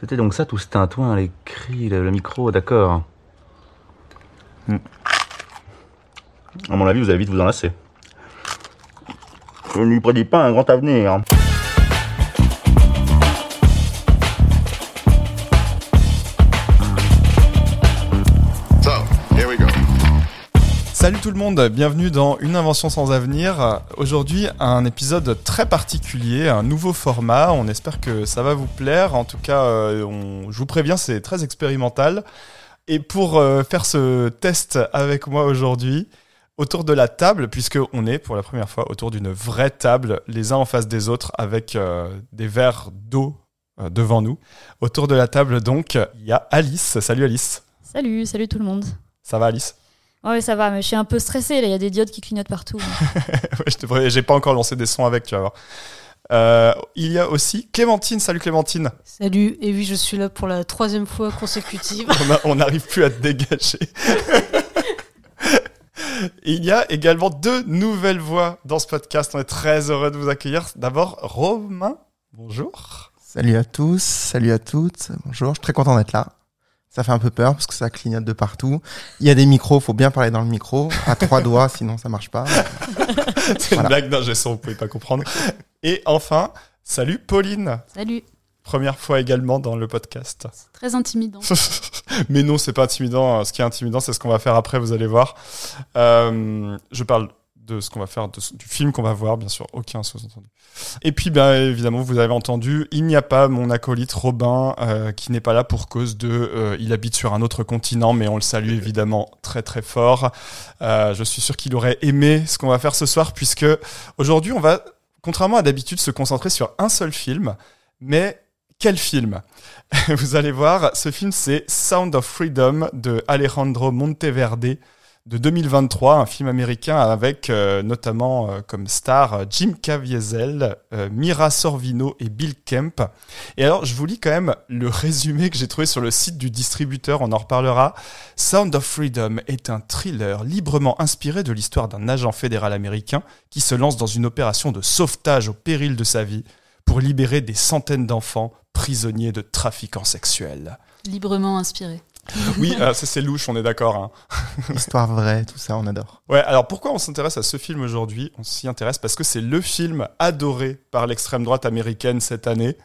C'était donc ça tout ce tintouin, les cris, le, micro, d'accord. Hmm. À mon avis, vous allez vite vous en lasser. Je ne lui prédis pas un grand avenir. Salut tout le monde, bienvenue dans Une invention sans avenir. Aujourd'hui, un épisode très particulier, un nouveau format. On espère que ça va vous plaire. En tout cas, euh, on- je vous préviens, c'est très expérimental. Et pour euh, faire ce test avec moi aujourd'hui, autour de la table, puisque on est pour la première fois autour d'une vraie table, les uns en face des autres, avec euh, des verres d'eau devant nous. Autour de la table, donc, il y a Alice. Salut Alice. Salut, salut tout le monde. Ça va Alice? Ouais, ça va, mais je suis un peu stressée, là, il y a des diodes qui clignotent partout. Ouais, je J'ai pas encore lancé des sons avec, tu vas voir. Euh, il y a aussi Clémentine. Salut Clémentine. Salut, et oui, je suis là pour la troisième fois consécutive. On n'arrive plus à te dégager. Il y a également deux nouvelles voix dans ce podcast. On est très heureux de vous accueillir. D'abord, Romain. Bonjour. Salut à tous, salut à toutes, bonjour, je suis très content d'être là. Ça fait un peu peur parce que ça clignote de partout. Il y a des micros, faut bien parler dans le micro, à trois doigts, sinon ça marche pas. C'est une blague son, vous pouvez pas comprendre. Et enfin, salut Pauline. Salut. Première fois également dans le podcast. Très intimidant. Mais non, c'est pas intimidant. Ce qui est intimidant, c'est ce qu'on va faire après, vous allez voir. Euh, je parle de ce qu'on va faire, du film qu'on va voir, bien sûr, aucun sous-entendu. Et puis, bien évidemment, vous avez entendu, il n'y a pas mon acolyte Robin euh, qui n'est pas là pour cause de. euh, il habite sur un autre continent, mais on le salue évidemment très très fort. Euh, je suis sûr qu'il aurait aimé ce qu'on va faire ce soir, puisque aujourd'hui, on va, contrairement à d'habitude, se concentrer sur un seul film. Mais quel film? Vous allez voir, ce film c'est Sound of Freedom de Alejandro Monteverde de 2023, un film américain avec euh, notamment euh, comme star euh, Jim Caviezel, Mira Sorvino et Bill Kemp. Et alors, je vous lis quand même le résumé que j'ai trouvé sur le site du distributeur, on en reparlera. Sound of Freedom est un thriller librement inspiré de l'histoire d'un agent fédéral américain qui se lance dans une opération de sauvetage au péril de sa vie pour libérer des centaines d'enfants prisonniers de trafiquants sexuels. Librement inspiré. Oui, euh, ça c'est louche, on est d'accord. hein. Histoire vraie, tout ça, on adore. Ouais, alors pourquoi on s'intéresse à ce film aujourd'hui? On s'y intéresse parce que c'est le film adoré par l'extrême droite américaine cette année.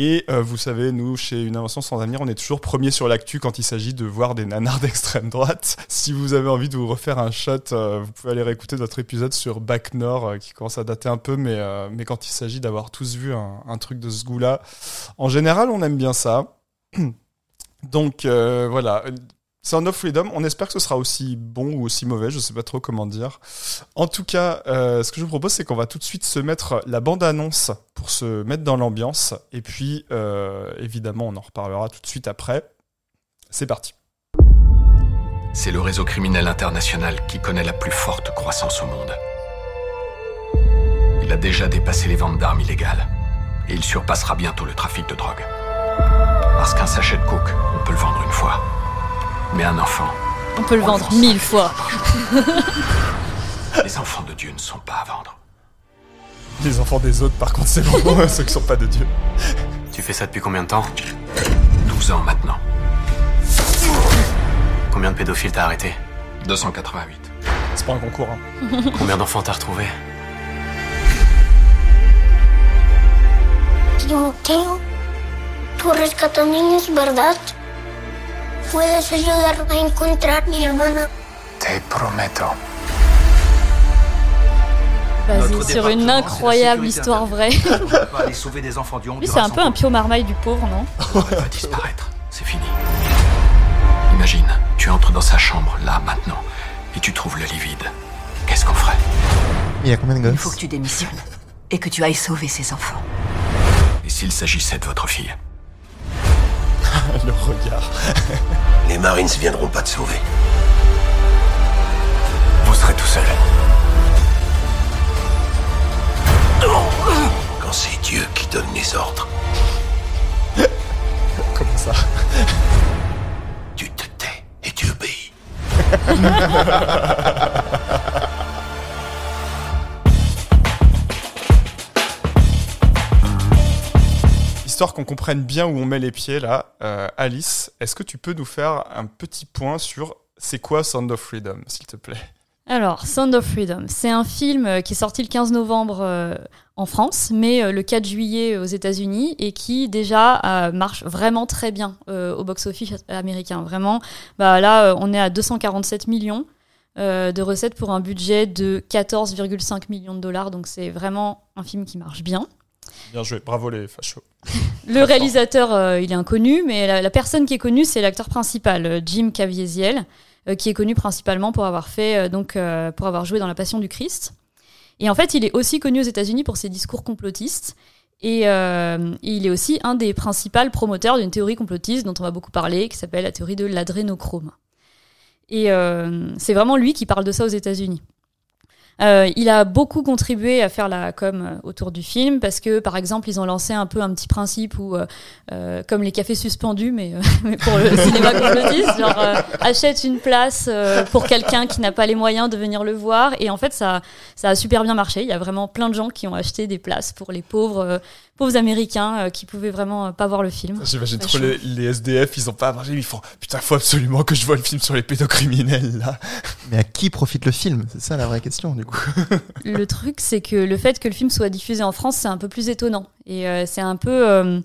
Et euh, vous savez, nous, chez Une Invention sans avenir, on est toujours premier sur l'actu quand il s'agit de voir des nanars d'extrême droite. Si vous avez envie de vous refaire un shot, euh, vous pouvez aller réécouter notre épisode sur Back Nord, euh, qui commence à dater un peu, mais, mais quand il s'agit d'avoir tous vu un, un truc de ce goût-là, en général, on aime bien ça. Donc euh, voilà, Sound of Freedom, on espère que ce sera aussi bon ou aussi mauvais, je sais pas trop comment dire. En tout cas, euh, ce que je vous propose, c'est qu'on va tout de suite se mettre la bande-annonce pour se mettre dans l'ambiance. Et puis, euh, évidemment, on en reparlera tout de suite après. C'est parti. C'est le réseau criminel international qui connaît la plus forte croissance au monde. Il a déjà dépassé les ventes d'armes illégales. Et il surpassera bientôt le trafic de drogue. Parce qu'un sachet de coke, on peut le vendre une fois. Mais un enfant, On peut le vendre mille fois. les enfants de Dieu ne sont pas à vendre. Les enfants des autres, par contre, c'est bon, ceux qui sont pas de Dieu. Tu fais ça depuis combien de temps? 12 ans maintenant. Combien de pédophiles t'as arrêté 288. C'est pas un concours, hein. Combien d'enfants t'as retrouvé tú rescatas niños, ¿verdad? ¿Puedes ayudarme a encontrar mi hermana? Te prometo. Basé sur une incroyable histoire vraie. aller sauver des enfants du Lui, c'est un peu un Pio Marmaille du pauvre, non va disparaître. C'est fini. Imagine, tu entres dans sa chambre, là, maintenant, et tu trouves le lit vide. Qu'est-ce qu'on ferait? Il y a combien de Il gosses? faut que tu démissionnes et que tu ailles sauver ces enfants. Et s'il s'agissait de votre fille? Le regard. Les Marines viendront pas te sauver. Vous serez tout seul. Quand c'est Dieu qui donne les ordres, Comment ça? Tu te tais et tu obéis. Histoire qu'on comprenne bien où on met les pieds là, euh, Alice, est-ce que tu peux nous faire un petit point sur c'est quoi Sound of Freedom, s'il te plaît? Alors, Sound of Freedom, c'est un film euh, qui est sorti le 15 novembre euh, en France, mais le 4 juillet aux États-Unis, et qui déjà marche vraiment très bien au box-office américain. Vraiment, bah, là, on est à 247 millions de recettes pour un budget de 14,5 millions de dollars, donc c'est vraiment un film qui marche bien. Bien joué, bravo les fachos. Le réalisateur, euh, il est inconnu, mais la, personne qui est connue, c'est l'acteur principal, euh, Jim Caviezel, euh, qui est connu principalement pour avoir fait donc pour avoir joué dans La Passion du Christ. Et en fait, il est aussi connu aux États-Unis pour ses discours complotistes. Et, il est aussi un des principaux promoteurs d'une théorie complotiste dont on va beaucoup parler, qui s'appelle la théorie de l'adrénochrome. Et c'est vraiment lui qui parle de ça aux États-Unis. Euh, il a beaucoup contribué à faire la com euh, autour du film parce que, par exemple, ils ont lancé un peu un petit principe où, euh, euh, comme les cafés suspendus, mais, euh, mais pour le cinéma complotiste, genre euh, achète une place pour quelqu'un qui n'a pas les moyens de venir le voir. Et en fait, ça, ça a super bien marché. Il y a vraiment plein de gens qui ont acheté des places pour les pauvres, pauvres Américains euh, qui pouvaient vraiment euh, pas voir le film. J'imagine trop les, les SDF, ils ont pas à manger, ils font putain, faut absolument que je vois le film sur les pédocriminels là. Mais à qui profite le film? C'est ça la vraie question, du coup. Le truc, c'est que le fait que le film soit diffusé en France, c'est un peu plus étonnant. Et euh, c'est un peu.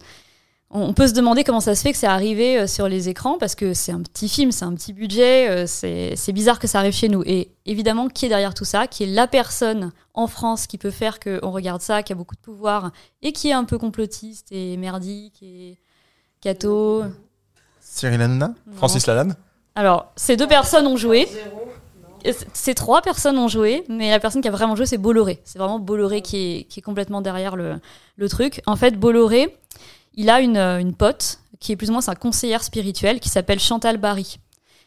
Euh, on peut se demander comment ça se fait que c'est arrivé euh, sur les écrans, parce que c'est un petit film, c'est un petit budget, euh, c'est bizarre que ça arrive chez nous. Et évidemment, qui est derrière tout ça Qui est la personne en France qui peut faire qu'on regarde ça, qui a beaucoup de pouvoir, et qui est un peu complotiste et merdique et catho Cyril Hanouna Francis Lalanne alors, ces deux personnes ont joué. C- Ces trois personnes ont joué, mais la personne qui a vraiment joué, c'est Bolloré. C'est vraiment Bolloré qui est, qui est complètement derrière le, le truc. En fait, Bolloré, il a une, euh, une pote qui est plus ou moins sa conseillère spirituelle qui s'appelle Chantal Barry.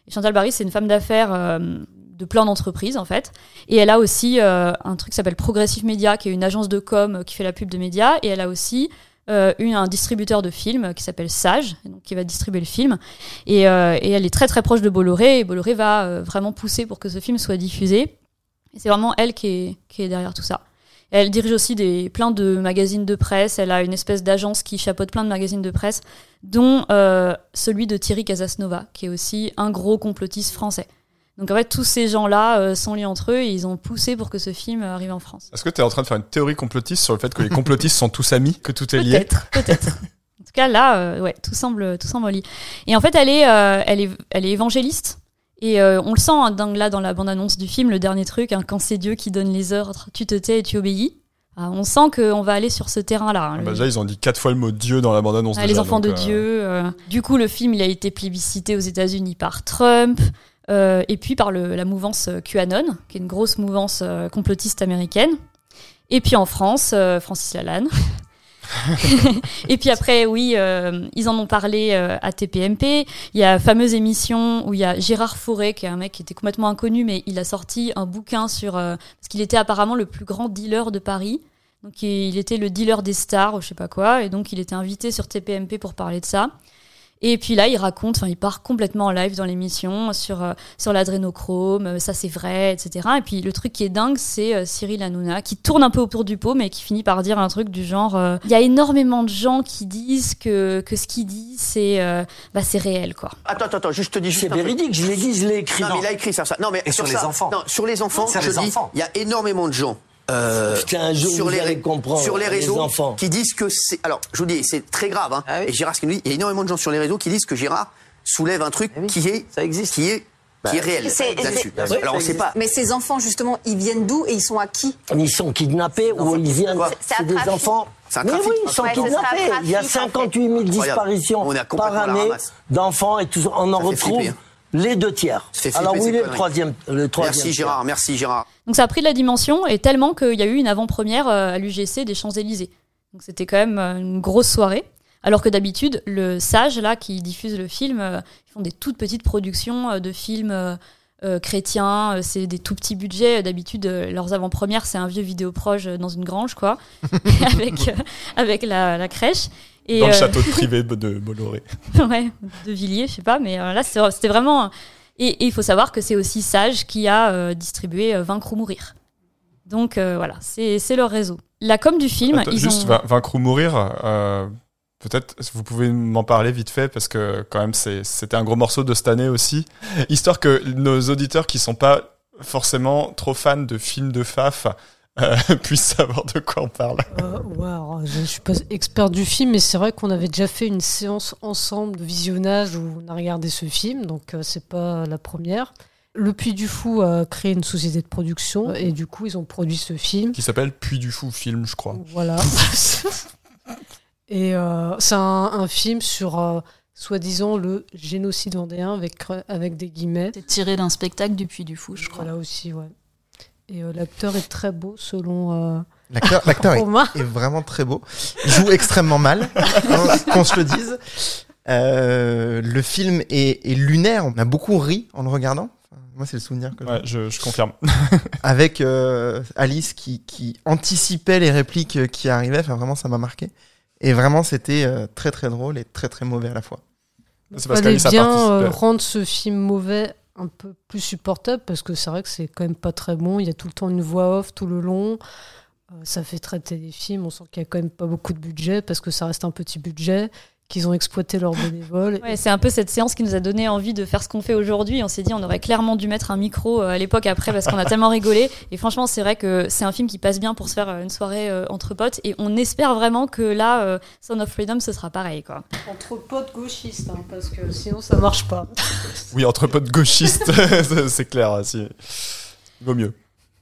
Et Chantal Barry, c'est une femme d'affaires euh, de plein d'entreprises, en fait. Et elle a aussi euh, un truc qui s'appelle Progressive Media, qui est une agence de com qui fait la pub de médias. Et elle a aussi euh, une, un distributeur de films qui s'appelle Sage, donc qui va distribuer le film. Et, et elle est très très proche de Bolloré, et Bolloré va vraiment pousser pour que ce film soit diffusé. Et c'est vraiment elle qui est, qui est derrière tout ça. Elle dirige aussi des, plein de magazines de presse, elle a une espèce d'agence qui chapeaute plein de magazines de presse, dont euh, celui de Thierry Casasnova, qui est aussi un gros complotiste français. Donc en fait, tous ces gens-là euh, sont liés entre eux et ils ont poussé pour que ce film arrive en France. Est-ce que tu es en train de faire une théorie complotiste sur le fait que les complotistes sont tous amis, que tout est lié? Peut-être, peut-être. En tout cas, là, euh, ouais, tout semble, tout semble lié. Et en fait, elle est, elle est, elle est évangéliste. Et euh, on le sent hein, dans- là dans la bande-annonce du film, le dernier truc, hein, quand c'est Dieu qui donne les ordres, tu te tais et tu obéis. Ah, on sent qu'on va aller sur ce terrain-là. hein, Ah le- bah déjà, ils ont dit quatre fois le mot Dieu dans la bande-annonce. ah, les enfants de euh, Dieu. euh. Du coup, le film, il a été plébiscité aux États-Unis par Trump. et puis par le- la mouvance QAnon, qui est une grosse mouvance complotiste américaine. Et puis en France, Francis Lalanne. et puis après, oui, euh, ils en ont parlé euh, à TPMP. Il y a la fameuse émission où il y a Gérard Fauré, qui est un mec qui était complètement inconnu, mais il a sorti un bouquin sur... euh, parce qu'il était apparemment le plus grand dealer de Paris. Donc il était le dealer des stars, ou je sais pas quoi, et donc il était invité sur TPMP pour parler de ça. Et puis là, il raconte, enfin, il part complètement en live dans l'émission sur euh, sur l'adrénochrome, euh, ça c'est vrai, etc. Et puis le truc qui est dingue, c'est euh, Cyril Hanouna qui tourne un peu autour du pot, mais qui finit par dire un truc du genre, euh, il y a énormément de gens qui disent que que ce qu'il dit, c'est euh, bah c'est réel, quoi. Attends, attends, attends, juste je te dis juste C'est véridique, je l'ai dit, je l'ai écrit. Non, mais il a écrit ça, ça. Non, mais Et sur les ça, enfants. Non, sur les enfants, Sur je les dis, enfants. il y a énormément de gens. Euh, Putain, un jour, sur les, allez comprendre, sur les les réseaux enfants. qui disent que c'est. Alors, je vous dis, c'est très grave. Hein, Ah Et Gérard, ce qu'il nous dit, il y a énormément de gens sur les réseaux qui disent que Gérard soulève un truc qui est, ça existe. qui est, qui est réel C'est- là-dessus. Alors, on ça sait pas. Mais ces enfants, justement, ils viennent d'où et ils sont à qui? Ils sont kidnappés ou ils viennent. C'est des trafic. enfants. Mais oui, ils sont Ouais, kidnappés. Il y a trafic, en fait. 58 000 Incroyable. disparitions On par année d'enfants et tout, on en retrouve flipper, hein. Les deux tiers. Alors oui, le troisième, le troisième. Merci tiers. Gérard, merci Gérard. Donc ça a pris de la dimension et tellement qu'il y a eu une avant-première euh, à l'UGC des Champs-Élysées. Donc c'était quand même euh, une grosse soirée. Alors que d'habitude, le Sage, là, qui diffuse le film, euh, ils font des toutes petites productions euh, de films euh, chrétiens, c'est des tout petits budgets. D'habitude, leurs avant-premières, c'est un vieux vidéoproche euh, dans une grange, quoi, avec, euh, avec la, la crèche. Et, Dans le euh, château de privé de Bolloré. ouais, de Villiers, je sais pas, mais euh, là c'est- c'était vraiment. Et, il faut savoir que c'est aussi Sage qui a euh, distribué euh, Vaincre ou mourir. Donc euh, voilà, c'est leur réseau. La com du film, Attends, ils juste ont. vain- vaincre ou mourir. euh, Peut-être vous pouvez m'en parler vite fait parce que quand même c'était un gros morceau de cette année aussi, histoire que nos auditeurs qui sont pas forcément trop fans de films de faf euh, puissent savoir de quoi on parle. Euh, alors, je ne suis pas expert du film, mais c'est vrai qu'on avait déjà fait une séance ensemble de visionnage où on a regardé ce film, donc euh, c'est pas la première. Le Puy du Fou a créé une société de production et du coup ils ont produit ce film. Qui s'appelle Puy du Fou film, je crois. Voilà. et euh, c'est un, un film sur euh, soi-disant le génocide vendéen avec, avec des guillemets. C'est tiré d'un spectacle du Puy du Fou, je crois. Voilà aussi, ouais. Et euh, l'acteur est très beau selon. euh, L'acteur, est, vraiment très beau. Il joue extrêmement mal, hein, qu'on se le dise. Euh, le film est, est lunaire. On a beaucoup ri en le regardant. Moi, c'est le souvenir que j'ai. Ouais, je, je confirme. Avec euh, Alice qui, qui anticipait les répliques qui arrivaient. Enfin, vraiment, ça m'a marqué. Et vraiment, c'était euh, très très drôle et très très mauvais à la fois. C'est parce qu'Alice a bien participé. rendre ce film mauvais un peu plus supportable parce que c'est vrai que c'est quand même pas très bon. Il y a tout le temps une voix off tout le long. Euh, ça fait très téléfilm. On sent qu'il y a quand même pas beaucoup de budget parce que ça reste un petit budget qu'ils ont exploité leurs bénévoles. Ouais, c'est un peu cette séance qui nous a donné envie de faire ce qu'on fait aujourd'hui. On s'est dit, on aurait clairement dû mettre un micro euh, à l'époque après parce qu'on a tellement rigolé. Et franchement, c'est vrai que c'est un film qui passe bien pour se faire euh, une soirée euh, entre potes. Et on espère vraiment que là, Son of Freedom, ce sera pareil, quoi. Entre potes gauchistes, hein, parce que sinon ça marche pas. Oui, entre potes gauchistes, c'est- c'est clair. Si... Vaut mieux.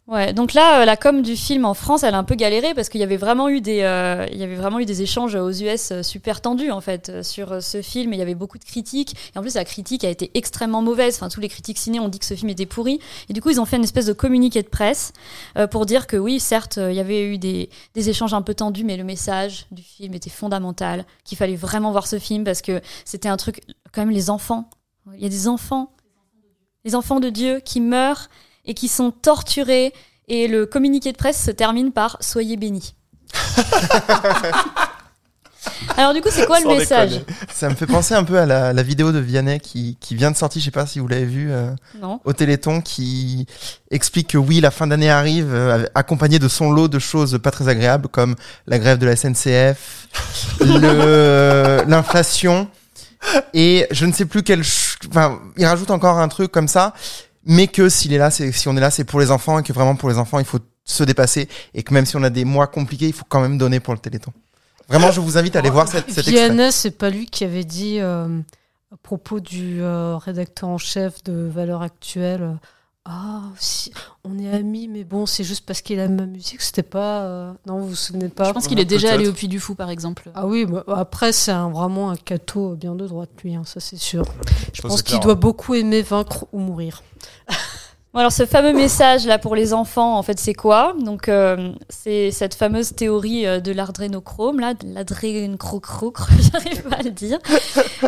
Ouais, donc là, euh, la com du film en France, elle a un peu galéré parce qu'il y avait vraiment eu des, euh, il y avait vraiment eu des échanges aux US euh, super tendus en fait euh, sur ce film. Et il y avait beaucoup de critiques. Et en plus, la critique a été extrêmement mauvaise. Enfin, tous les critiques ciné ont dit que ce film était pourri. Et du coup, ils ont fait une espèce de communiqué de presse euh, pour dire que oui, certes, il y avait eu des, des échanges un peu tendus, mais le message du film était fondamental. Qu'il fallait vraiment voir ce film parce que c'était un truc, quand même, les enfants. Il y a des enfants, les enfants de Dieu qui meurent et qui sont torturés. Et le communiqué de presse se termine par Soyez bénis. Alors du coup, c'est quoi le message? déconner. Ça me fait penser un peu à la, la vidéo de Vianney qui, qui vient de sortir, je sais pas si vous l'avez vu, euh, au Téléthon, qui explique que oui, la fin d'année arrive, euh, accompagnée de son lot de choses pas très agréables, comme la grève de la SNCF, l'inflation, et je ne sais plus quel... Enfin, il rajoute encore un truc comme ça, mais que s'il est là, c'est si on est là, c'est pour les enfants, et que vraiment pour les enfants, il faut se dépasser, et que même si on a des mois compliqués, il faut quand même donner pour le Téléthon. Vraiment, je vous invite à aller voir cette, cet extrait. C'est pas lui qui avait dit euh, à propos du euh, rédacteur en chef de Valeurs Actuelles. Ah, si, on est amis, mais bon, c'est juste parce qu'il aime ma musique. C'était pas. euh, Non, vous vous souvenez pas Je pense qu'il est déjà allé au Puy du Fou, par exemple. Ah oui, bah, après, c'est un- vraiment un cateau bien de droite, lui, hein, ça c'est sûr. Je Ça, pense qu'il doit beaucoup aimer vaincre ou mourir. Bon, alors ce fameux message là pour les enfants, en fait, c'est quoi? Donc euh, c'est cette fameuse théorie euh, de l'adrénochrome, là, de l'adrénochrochrocre, j'arrive pas à le dire.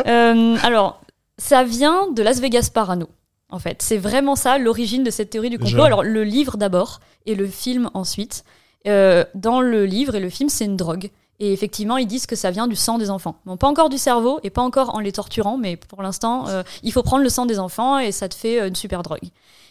Euh, alors, ça vient de Las Vegas Parano. En fait, c'est vraiment ça l'origine de cette théorie du complot. Alors le livre d'abord et le film ensuite. Euh, dans le livre et le film, c'est une drogue. Et effectivement, ils disent que ça vient du sang des enfants. Bon, pas encore du cerveau et pas encore en les torturant, mais pour l'instant, euh, il faut prendre le sang des enfants et ça te fait euh, une super drogue.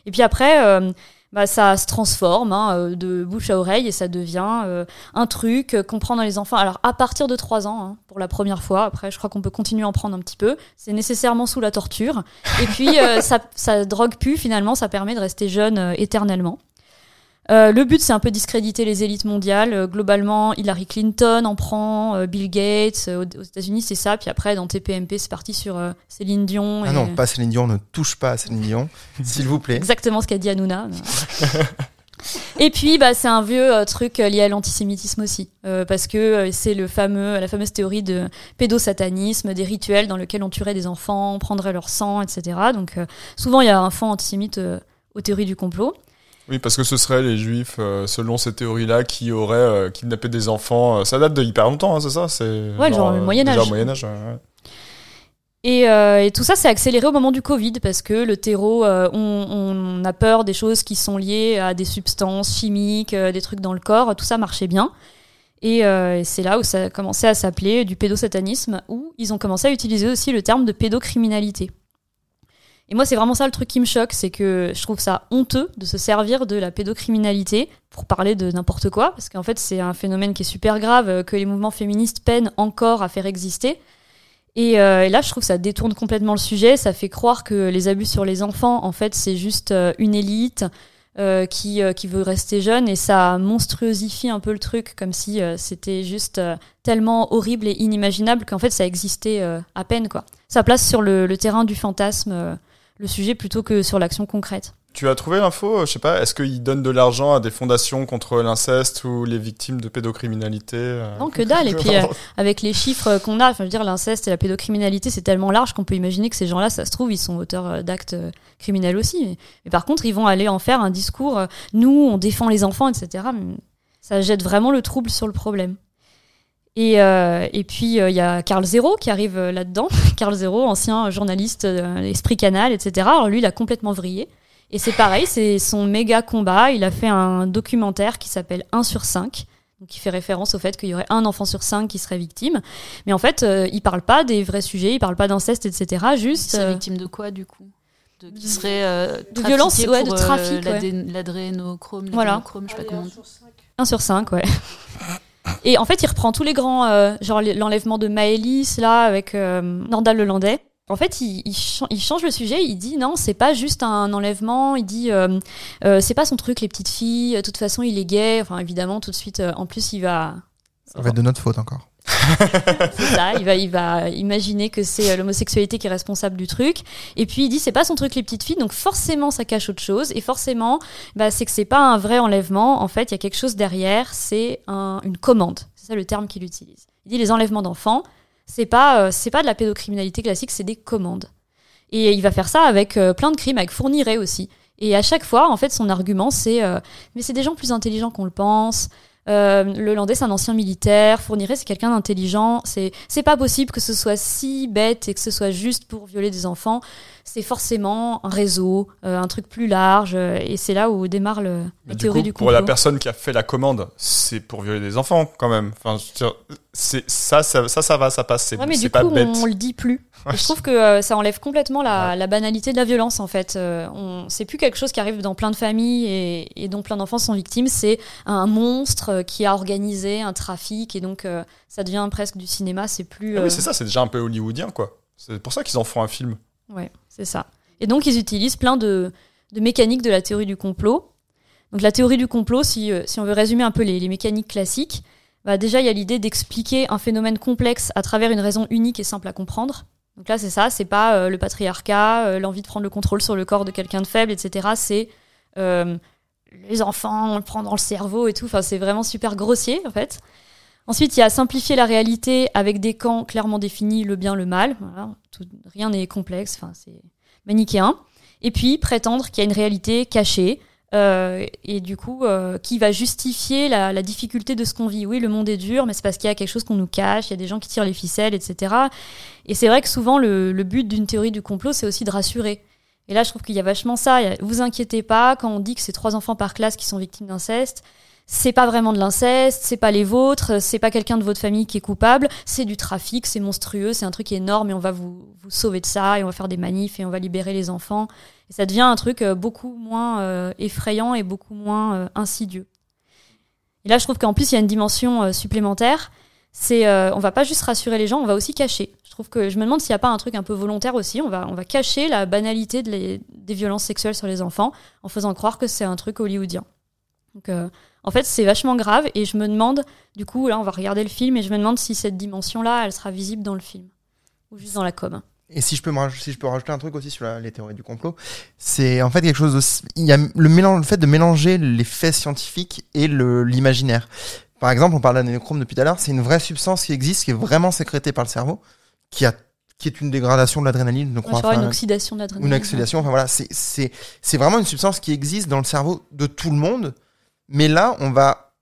Et puis après, euh, bah, ça se transforme hein, euh, de bouche à oreille et ça devient euh, un truc qu'on prend dans les enfants. Alors à partir de 3 ans, hein, pour la première fois, après je crois qu'on peut continuer à en prendre un petit peu, c'est nécessairement sous la torture. Et puis euh, ça, ça drogue plus finalement, ça permet de rester jeune euh, éternellement. Euh, le but, c'est un peu discréditer les élites mondiales. Euh, globalement, Hillary Clinton en prend, euh, Bill Gates, euh, aux, aux États-Unis, c'est ça. Puis après, dans TPMP, c'est parti sur euh, Céline Dion. Ah non, pas Céline Dion, ne touche pas à Céline Dion, s'il vous plaît. Exactement ce qu'a dit Hanouna. Et puis, bah, c'est un vieux euh, truc lié à l'antisémitisme aussi, euh, parce que euh, c'est le fameux, la fameuse théorie de pédosatanisme, des rituels dans lesquels on tuerait des enfants, on prendrait leur sang, etc. Donc, euh, souvent, il y a un fond antisémite euh, aux théories du complot. Oui, parce que ce seraient les juifs, euh, selon ces théories-là, qui auraient euh, kidnappé des enfants. Euh, Ça date de hyper longtemps, hein, c'est ça C'est Ouais, genre le Moyen déjà Âge. au Moyen Âge. ouais, ouais. Et, euh, et tout ça s'est accéléré au moment du Covid parce que le terreau, euh, on, on a peur des choses qui sont liées à des substances chimiques, euh, des trucs dans le corps, tout ça marchait bien. Et, et c'est là où ça a commencé à s'appeler du pédosatanisme, où ils ont commencé à utiliser aussi le terme de pédocriminalité. Et moi, c'est vraiment ça le truc qui me choque, c'est que je trouve ça honteux de se servir de la pédocriminalité pour parler de n'importe quoi, parce qu'en fait, c'est un phénomène qui est super grave, euh, que les mouvements féministes peinent encore à faire exister. Et, euh, et là, je trouve que ça détourne complètement le sujet, ça fait croire que les abus sur les enfants, en fait, c'est juste euh, une élite qui, qui veut rester jeune, et ça monstruosifie un peu le truc, comme si c'était juste tellement horrible et inimaginable qu'en fait, ça existait à peine, quoi. Ça place sur le, terrain du fantasme le sujet plutôt que sur l'action concrète. Tu as trouvé l'info, euh, je sais pas, est-ce qu'ils donnent de l'argent à des fondations contre l'inceste ou les victimes de pédocriminalité euh Non, que dalle. Et puis, euh, avec les chiffres qu'on a, enfin, je veux dire, l'inceste et la pédocriminalité, c'est tellement large qu'on peut imaginer que ces gens-là, ça se trouve, ils sont auteurs d'actes criminels aussi. Mais, mais par contre, ils vont aller en faire un discours, nous, on défend les enfants, etc. Mais Ça jette vraiment le trouble sur le problème. Et, euh, et puis, euh, il y a Carl Zero qui arrive euh, là-dedans. Carl Zero, ancien journaliste, euh, Esprit Canal, etc. Alors lui, il a complètement vrillé. Et c'est pareil, c'est son méga combat. Il a fait un documentaire qui s'appelle 1 sur 5. Donc, qui fait référence au fait qu'il y aurait un enfant sur cinq qui serait victime. Mais en fait, euh, il parle pas des vrais sujets, il parle pas d'inceste, etc. Juste. C'est euh, victime de quoi du coup? De, Qui serait euh, De violence, ouais, de trafic, euh, ouais. L'adrénochrome, Voilà. je sais pas comment. on dit. 1 sur 5, ouais. Et en fait, il reprend tous les grands, euh, genre l'enlèvement de Maëlys, là, avec euh, Nordal Lelandais. En fait, il, il change le sujet, il dit non, c'est pas juste un enlèvement, il dit euh, euh, c'est pas son truc, les petites filles, de toute façon, il est gay. Enfin, évidemment, tout de suite, euh, en plus, il va. Ça va être de notre faute encore. Ça, il va, imaginer que c'est euh, l'homosexualité qui est responsable du truc. Et puis il dit c'est pas son truc les petites filles, donc forcément ça cache autre chose. Et forcément, bah, c'est que c'est pas un vrai enlèvement. En fait, il y a quelque chose derrière, c'est un- une commande. C'est ça le terme qu'il utilise. Il dit les enlèvements d'enfants, c'est pas, euh, pas de la pédocriminalité classique, c'est des commandes. Et il va faire ça avec euh, plein de crimes, avec Fourniret aussi. Et à chaque fois, en fait, son argument, c'est mais c'est des gens plus intelligents qu'on le pense. Euh, le Landais, c'est un ancien militaire. Fourniret, c'est quelqu'un d'intelligent. C'est c'est pas possible que ce soit si bête et que ce soit juste pour violer des enfants. C'est forcément un réseau, euh, un truc plus large. euh, et c'est là où démarre le, la du théorie coup, du pour complot. la personne qui a fait la commande, c'est pour violer des enfants quand même. Enfin, c'est ça, ça, ça, ça va, ça passe. C'est Ouais, mais du pas coup, bête. on, le dit plus. Ouais. Je trouve que euh, ça enlève complètement la, la banalité de la violence, en fait. Euh, on, c'est plus quelque chose qui arrive dans plein de familles et, et dont plein d'enfants sont victimes. C'est un monstre qui a organisé un trafic et donc euh, ça devient presque du cinéma. C'est plus. Ah oui, c'est ça, c'est déjà un peu hollywoodien, quoi. C'est pour ça qu'ils en font un film. Ouais, c'est ça. Et donc, ils utilisent plein de, mécaniques de la théorie du complot. Donc, la théorie du complot, si, euh, on veut résumer un peu les, mécaniques classiques, bah, déjà, il y a l'idée d'expliquer un phénomène complexe à travers une raison unique et simple à comprendre. Donc là, c'est ça, c'est pas euh, le patriarcat, euh, l'envie de prendre le contrôle sur le corps de quelqu'un de faible, etc. C'est les enfants, on le prend dans le cerveau et tout. Enfin, c'est vraiment super grossier, en fait. Ensuite, il y a simplifier la réalité avec des camps clairement définis, le bien, le mal. Rien n'est complexe, enfin, c'est manichéen. Et puis, prétendre qu'il y a une réalité cachée, euh, et du coup, euh, qui va justifier la, la difficulté de ce qu'on vit. Oui, le monde est dur, mais c'est parce qu'il y a quelque chose qu'on nous cache, il y a des gens qui tirent les ficelles, etc. Et c'est vrai que souvent, le, le but d'une théorie du complot, c'est aussi de rassurer. Et là, je trouve qu'il y a vachement ça. Vous inquiétez pas, quand on dit que c'est trois enfants par classe qui sont victimes d'inceste, c'est pas vraiment de l'inceste, c'est pas les vôtres, c'est pas quelqu'un de votre famille qui est coupable, c'est du trafic, c'est monstrueux, c'est un truc énorme et on va vous, vous sauver de ça et on va faire des manifs et on va libérer les enfants. Et ça devient un truc euh, beaucoup moins euh, effrayant et beaucoup moins euh, insidieux. Et là, je trouve qu'en plus, il y a une dimension euh, supplémentaire. C'est, euh, on va pas juste rassurer les gens, on va aussi cacher. Je trouve que je me demande s'il n'y a pas un truc un peu volontaire aussi. On va, on va cacher la banalité de des violences sexuelles sur les enfants en faisant croire que c'est un truc hollywoodien. Donc, euh, en fait, c'est vachement grave et je me demande, du coup, là, on va regarder le film et je me demande si cette dimension-là, elle sera visible dans le film ou juste dans la com. Et si je peux me raj- si je peux rajouter un truc aussi sur la- les théories du complot, c'est en fait quelque chose aussi, il y a le mélange, le fait de mélanger les faits scientifiques et l'imaginaire. Par exemple, on parle d'adénochrome depuis tout à l'heure, c'est une vraie substance qui existe, qui est vraiment sécrétée par le cerveau, qui a qui est une dégradation de l'adrénaline, crois. je crois une oxydation de l'adrénaline. Une oxydation, enfin voilà, c'est vraiment une substance qui existe dans le cerveau de tout le monde, mais là, on va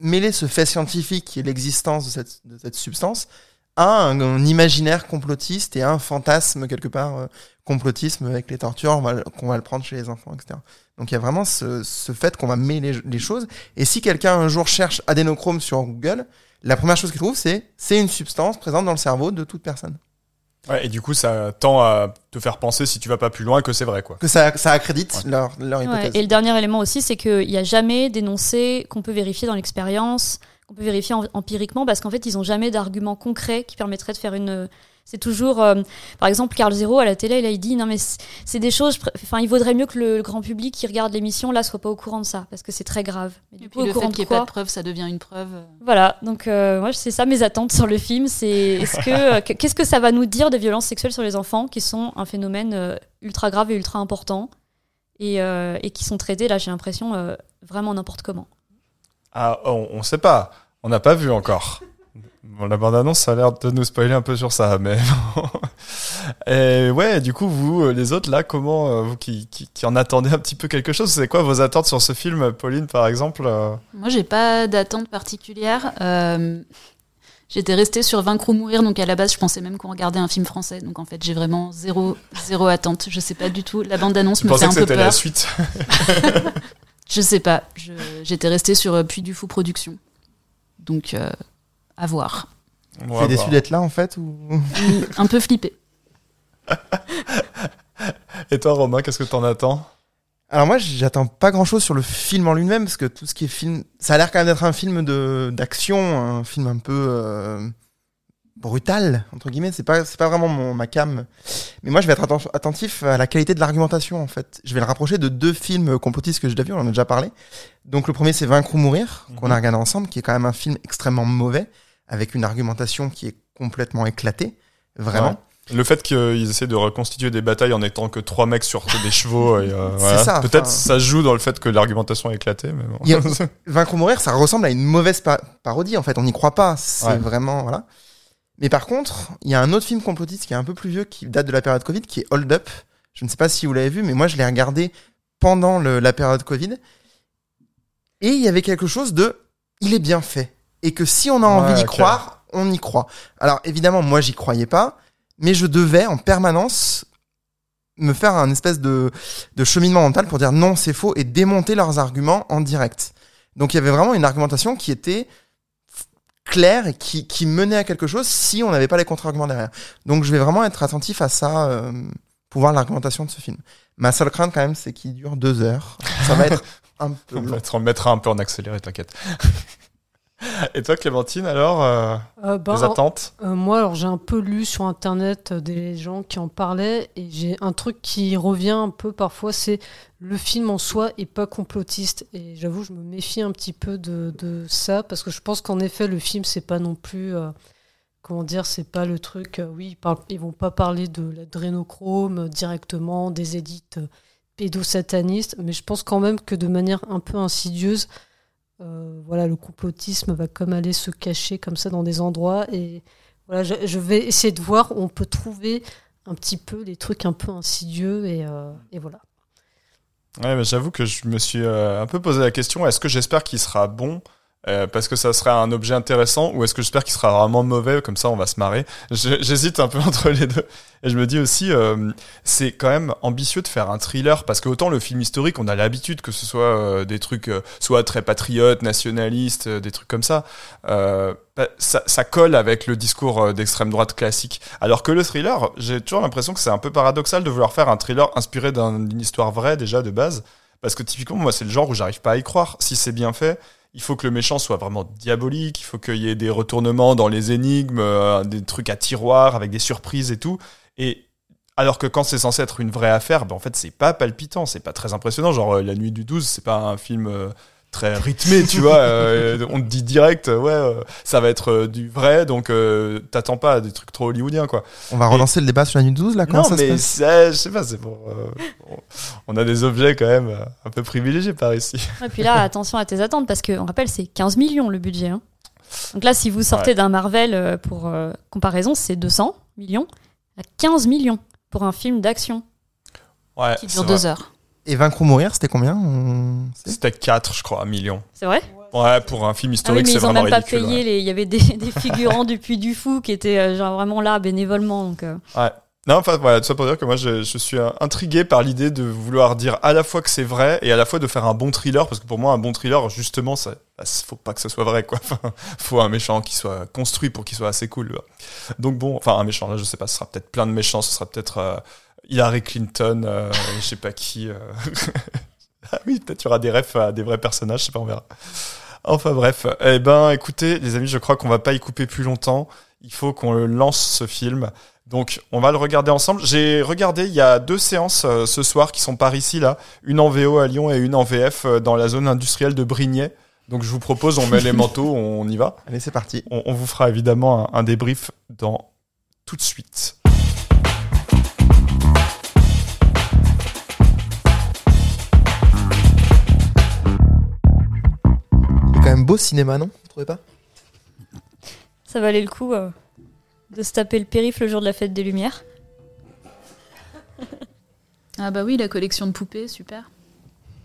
mêler ce fait scientifique et l'existence de cette, de cette substance à un, imaginaire complotiste et à un fantasme quelque part euh, complotisme avec les tortures, on va qu'on va le prendre chez les enfants, etc. Donc il y a vraiment ce, ce fait qu'on va mêler les choses. Et si quelqu'un un jour cherche adénochrome sur Google, la première chose qu'il trouve, c'est c'est une substance présente dans le cerveau de toute personne. Ouais, et du coup, ça tend à te faire penser, si tu vas pas plus loin, que c'est vrai, quoi. Que ça, ça accrédite leur, leur Ouais, hypothèse. Et le dernier élément aussi, c'est qu'il n'y a jamais d'énoncé qu'on peut vérifier dans l'expérience, qu'on peut vérifier en- empiriquement, parce qu'en fait, ils n'ont jamais d'arguments concrets qui permettraient de faire une. C'est toujours, euh, par exemple, Carl Zero à la télé, il a dit non mais c'est- des choses. Enfin, il vaudrait mieux que le, le grand public qui regarde l'émission là soit pas au courant de ça, parce que c'est très grave. Mais du Et coup, puis au le courant fait qu'il n'y ait pas de preuve, ça devient une preuve. Voilà, donc euh, moi c'est ça mes attentes sur le film, c'est est-ce que euh, que- qu'est-ce que ça va nous dire des violences sexuelles sur les enfants, qui sont un phénomène euh, ultra grave et ultra important, et, euh, et qui sont traités là j'ai l'impression euh, vraiment n'importe comment. Ah, on, on sait pas. On n'a pas vu encore. Bon, la bande-annonce, ça a l'air de nous spoiler un peu sur ça, mais bon. Et ouais, du coup, vous, euh, les autres, là, comment, euh, vous qui, qui, qui en attendez un petit peu quelque chose, c'est quoi vos attentes sur ce film, Pauline, par exemple euh Moi, j'ai pas d'attente particulière. Euh, J'étais restée sur Vaincre ou mourir, donc à la base, je pensais même qu'on regardait un film français. Donc en fait, j'ai vraiment zéro, zéro attente. Je sais pas du tout. La bande-annonce me fait un que peu peur. la suite. Je sais pas. J'étais restée sur Puy du Fou Production. Donc, euh, à voir. On va Tu es déçu d'être là, en fait ou... un peu flippé. Et toi, Romain, qu'est-ce que t'en attends? Alors moi, j'attends pas grand-chose sur le film en lui-même, parce que tout ce qui est film... Ça a l'air quand même d'être un film de d'action, un film un peu euh, brutal, entre guillemets. C'est pas, c'est pas vraiment mon, ma cam. Mais moi, je vais être atten- attentif à la qualité de l'argumentation, en fait. Je vais le rapprocher de deux films complotistes que j'ai déjà vus, on en a déjà parlé. Donc le premier, c'est Vaincre ou mourir, qu'on a regardé ensemble, qui est quand même un film extrêmement mauvais, avec une argumentation qui est complètement éclatée, vraiment. Ouais. Le fait qu'ils essaient de reconstituer des batailles en étant que trois mecs sur des chevaux, euh, voilà. Peut-être ça joue dans le fait que l'argumentation est éclatée, mais bon. A- Vaincre ou mourir, ça ressemble à une mauvaise pa- parodie, en fait. On n'y croit pas. C'est Ouais. vraiment, voilà. Mais par contre, il y a un autre film complotiste qui est un peu plus vieux, qui date de la période Covid, qui est Hold Up. Je ne sais pas si vous l'avez vu, mais moi, je l'ai regardé pendant le- la période Covid. Et il y avait quelque chose de, il est bien fait. Et que si on a envie Ouais, d'y croire, on y croit. Alors, évidemment, moi, j'y croyais pas, mais je devais en permanence me faire un espèce de, de cheminement mental pour dire non, c'est faux et démonter leurs arguments en direct. Donc il y avait vraiment une argumentation qui était et qui, qui menait à quelque chose si on n'avait pas les contre-arguments derrière. Donc je vais vraiment être attentif à ça euh, pour voir l'argumentation de ce film. Ma seule crainte quand même, c'est qu'il dure deux heures. Ça va être un peu On va te un peu en accéléré, t'inquiète. Et toi, Clémentine, alors, euh, Euh, ben, les attentes Euh, moi, alors j'ai un peu lu sur internet euh, des gens qui en parlaient et j'ai un truc qui revient un peu parfois, c'est le film en soi est pas complotiste. Et j'avoue je me méfie un petit peu de, de ça parce que je pense qu'en effet le film c'est pas non plus comment dire c'est pas le truc euh, oui ils, parlent, ils vont pas parler de l'adrénochrome directement des élites pédosatanistes mais je pense quand même que de manière un peu insidieuse euh, voilà, le complotisme va comme aller se cacher comme ça dans des endroits. Et voilà, je, vais essayer de voir où on peut trouver un petit peu les trucs un peu insidieux. Et, euh, et voilà. Ouais, mais j'avoue que je me suis euh, un peu posé la question est-ce que j'espère qu'il sera bon euh, parce que ça serait un objet intéressant ou est-ce que j'espère qu'il sera vraiment mauvais comme ça on va se marrer. J'hésite un peu entre les deux. Et je me dis aussi euh, c'est quand même ambitieux de faire un thriller parce que autant le film historique on a l'habitude que ce soit euh, des trucs soit très patriotes nationalistes des trucs comme ça bah, ça, ça colle avec le discours d'extrême droite classique. Alors que le thriller j'ai toujours l'impression que c'est un peu paradoxal de vouloir faire un thriller inspiré d'un- d'une histoire vraie déjà de base. Parce que typiquement moi c'est le genre où j'arrive pas à y croire. Si c'est bien fait il faut que le méchant soit vraiment diabolique, il faut qu'il y ait des retournements dans les énigmes, euh, des trucs à tiroir avec des surprises et tout. Et alors que quand c'est censé être une vraie affaire, ben en fait c'est pas palpitant, c'est pas très impressionnant. Genre euh, La Nuit du 12, c'est pas un film euh, très rythmé, tu vois. euh, on te dit direct, euh, ouais, euh, ça va être euh, du vrai, donc euh, t'attends pas à des trucs trop hollywoodiens, quoi. On va Et- relancer le débat sur la nuit 12 là Comment non, ça se mais passe c'est- je sais pas, c'est pour. euh, on- a des objets quand même un peu privilégiés par ici. Et puis là, attention à tes attentes, parce qu'on rappelle, c'est 15 millions le budget. hein. Donc là, si vous sortez Ouais. d'un Marvel, pour euh, comparaison, c'est 200 millions. Là, 15 millions pour un film d'action. Ouais, Qui dure vrai. deux heures. Et Vaincre ou mourir, c'était combien On C'était 4, je crois, millions. C'est vrai? Ouais, pour un film Ah oui, historique, mais c'est ils ont vraiment même pas ridicule. payé. ouais. Les... Il y avait des, des figurants du Puy du Fou qui étaient euh, genre vraiment là bénévolement. Donc, euh, Ouais. Non, enfin voilà, tout ça pour dire que moi je, je suis intrigué par l'idée de vouloir dire à la fois que c'est vrai et à la fois de faire un bon thriller parce que pour moi un bon thriller justement ça bah, faut pas que ce soit vrai quoi. Enfin, faut un méchant qui soit construit pour qu'il soit assez cool. quoi. Donc bon, enfin un méchant là je sais pas, ce sera peut-être plein de méchants, ce sera peut-être euh, Hillary Clinton, euh, je sais pas qui. euh. ah oui, peut-être il y aura des refs à des vrais personnages, je sais pas, on verra. Enfin bref, eh ben écoutez les amis, je crois qu'on va pas y couper plus longtemps. Il faut qu'on lance ce film. Donc, on va le regarder ensemble. J'ai regardé, il y a deux séances euh, ce soir qui sont par ici, là. Une en VO à Lyon et une en VF euh, dans la zone industrielle de Brignais. Donc, je vous propose, on met les manteaux, on y va. Allez, c'est parti. On, on vous fera évidemment un, un débrief dans tout de suite. Même beau cinéma, non Vous trouvez pas? Ça valait le coup euh, de se taper le périph' le jour de la fête des Lumières. Ah bah oui, la collection de poupées, super.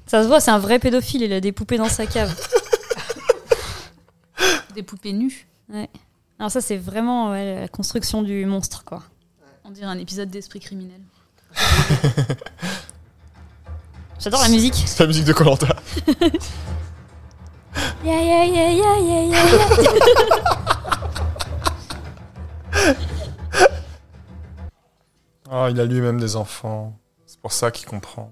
Ça se voit, c'est un vrai pédophile, il a des poupées dans sa cave. Des poupées nues. Ouais. Alors ça, c'est vraiment ouais, la construction du monstre, quoi. On dirait un épisode d'Esprit criminel. J'adore la musique. C'est la musique de Colanta. Yeah, yeah, yeah, yeah, yeah, yeah, yeah. Ah, il a lui-même des enfants. C'est pour ça qu'il comprend.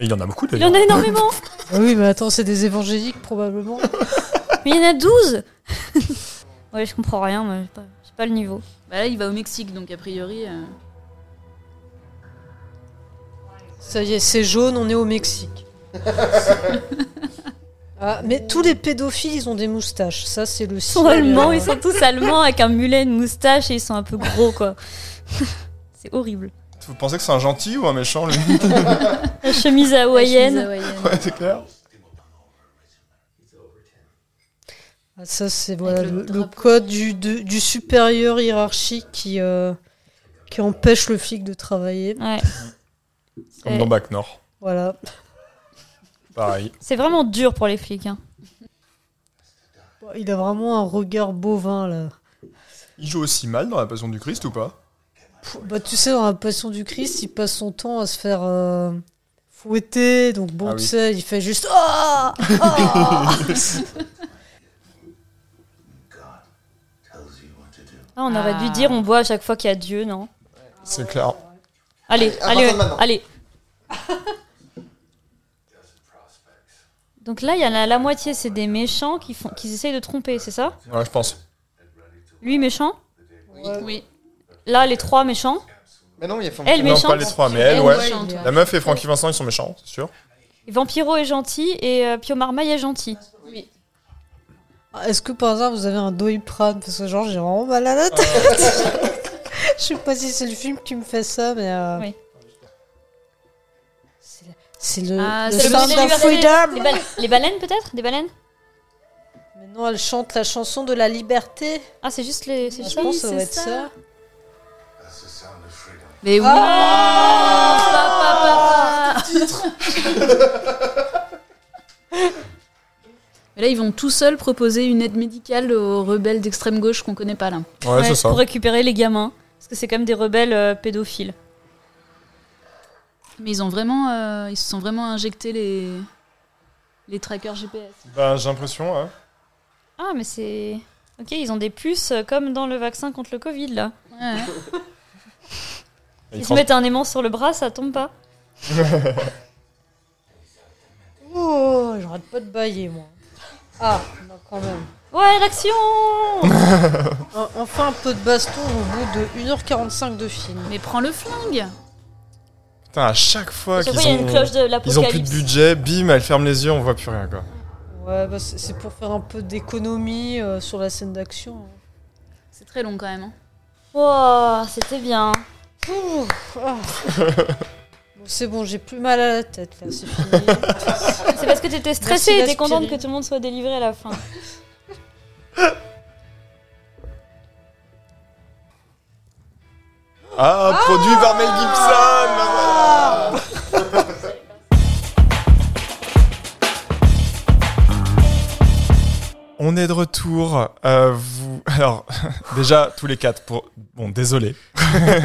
Et il y en a beaucoup Il y d'ailleurs. en a énormément. Ah oui, mais attends, c'est des évangéliques probablement. Mais il y en a 12 Ouais, je comprends rien, mais j'ai pas, j'ai pas le niveau. Bah là, il va au Mexique, donc a priori. euh, Ça y est, c'est jaune, on est au Mexique. Ah, mais tous les pédophiles, ils ont des moustaches. Ça, c'est le Ils sont signe, allemands, euh, ils sont tous allemands avec un mulet, une moustache et ils sont un peu gros, quoi. c'est horrible. Vous pensez que c'est un gentil ou un méchant, lui La chemise hawaïenne. chemise hawaïenne. Ouais, c'est clair. Ah, Ça, c'est voilà, le code du, de- du supérieur hiérarchique qui, euh, qui empêche le flic de travailler. Ouais. Comme dans Bac Nord. Voilà. Pareil. C'est vraiment dur pour les flics. Hein. Il a vraiment un regard bovin, là. Il joue aussi mal dans La Passion du Christ ou pas? Bah, tu sais, dans la Passion du Christ, il passe son temps à se faire euh, fouetter. Donc, bon, Ah tu oui. sais, il fait juste Ah Ah Ah, on aurait dû dire on boit à chaque fois qu'il y a Dieu, non? C'est clair. Allez, allez, allez. Donc là, il y en a la moitié, c'est des méchants qui, font, qui essayent de tromper, c'est ça? Ouais, je pense. Lui méchant Oui. Là, les trois méchants? Mais non, il y a Elle Non, pas les trois, mais elle, Elle ouais. méchante. La meuf et Francky Vincent, ils sont méchants, c'est sûr. Et Vampiro est gentil et euh, Pio Marmaille est gentil. Oui. Ah, Est-ce que par hasard vous avez un doliprane Parce que genre j'ai vraiment mal à la tête. Je sais pas si c'est le film qui me fait ça, mais. euh, Oui. C'est- le, Ah, le Sound of Freedom. Les, bal- les baleines peut-être? Des baleines? Maintenant elle chante la chanson de la liberté. Ah, c'est juste les. C'est Je pense que ça c'est va être ça. Mais oui. Ah Mais là, ils vont tout seuls proposer une aide médicale aux rebelles d'extrême gauche qu'on connaît pas là. Ouais, c'est ça. Pour récupérer les gamins. Parce que c'est quand même des rebelles euh, pédophiles. Mais ils ont vraiment, euh, ils se sont vraiment injectés les les trackers GPS. Ben, j'ai l'impression, ouais. Ah, mais c'est. Ok, ils ont des puces euh, comme dans le vaccin contre le Covid là. Ouais. Ils Ils se mettent un aimant sur le bras, ça tombe pas. Oh, j'arrête pas de bailler moi. Ah, non, quand même. Ouais, l'action En- Enfin un peu de baston au bout de 1h45 de film. Mais prends le flingue. Putain, à chaque fois qu'ils ont... Ils ont plus de budget, bim, elle ferme les yeux, on voit plus rien, quoi. Ouais, bah, c'est pour faire un peu d'économie euh, sur la scène d'action. C'est très long quand même. hein. Wow, c'était bien. Ah. Bon, c'est bon, j'ai plus mal à la tête là, c'est fini. C'est parce que t'étais stressée et t'es contente que tout le monde soit délivré à la fin. Ah, produit par Mel Gibson On est de retour. Euh, vous alors déjà tous les quatre pour bon désolé.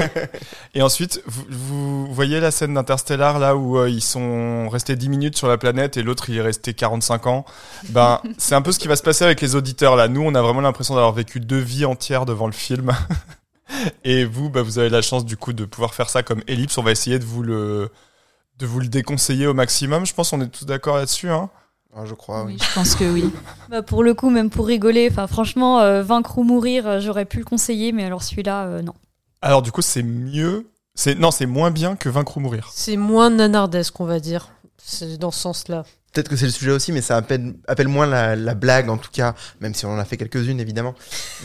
et ensuite vous, vous voyez la scène d'Interstellar là où euh, ils sont restés 10 minutes sur la planète et l'autre il est resté 45 ans. Ben c'est un peu ce qui va se passer avec les auditeurs là. Nous on a vraiment l'impression d'avoir vécu deux vies entières devant le film. et vous bah, vous avez la chance du coup de pouvoir faire ça comme ellipse. On va essayer de vous le de vous le déconseiller au maximum. Je pense qu'on est tous d'accord là-dessus hein. Ah, je crois, oui. Je pense que oui. Bah, pour le coup, même pour rigoler, enfin franchement, euh, vaincre ou mourir, euh, j'aurais pu le conseiller, mais alors celui-là, euh, non. Alors du coup c'est mieux. C'est non c'est moins bien que Vaincre ou mourir. C'est moins nanardesque, on va dire. C'est dans ce sens-là. Peut-être que c'est le sujet aussi, mais ça appelle, appelle moins la, la blague, en tout cas, même si on en a fait quelques-unes, évidemment.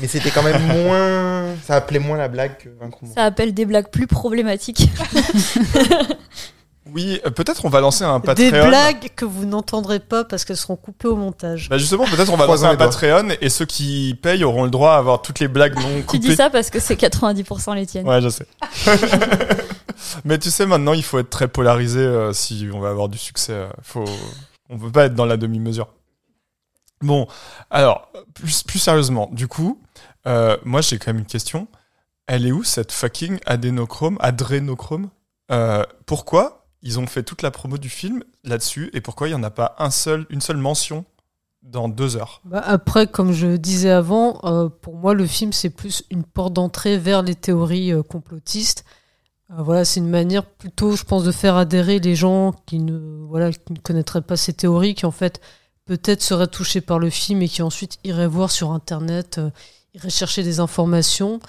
Mais c'était quand même moins. Ça appelait moins la blague que Vaincre ou mourir. Ça appelle des blagues plus problématiques. Oui, euh, peut-être on va lancer un Des Patreon. blagues que vous n'entendrez pas parce qu'elles seront coupées au montage. Bah justement, peut-être on va Croisons lancer un les doigts. Patreon et ceux qui payent auront le droit à avoir toutes les blagues non tu coupées. dis ça parce que c'est 90% les tiennes. Ouais, je sais. Mais tu sais, maintenant, il faut être très polarisé euh, si on va avoir du succès. euh, faut... On peut pas être dans la demi-mesure. Bon, alors, plus, plus sérieusement, du coup, euh, moi j'ai quand même une question. Elle est où cette fucking adénochrome, adrénochrome? Euh, Pourquoi ils ont fait toute la promo du film là-dessus et pourquoi il n'y en a pas un seul, une seule mention dans deux heures? Bah, après, comme je disais avant, euh, pour moi, le film, c'est plus une porte d'entrée vers les théories euh, complotistes. Euh, voilà, c'est une manière plutôt, je pense, de faire adhérer les gens qui ne, voilà, qui ne connaîtraient pas ces théories, qui en fait peut-être seraient touchés par le film et qui ensuite iraient voir sur Internet, iraient chercher des informations.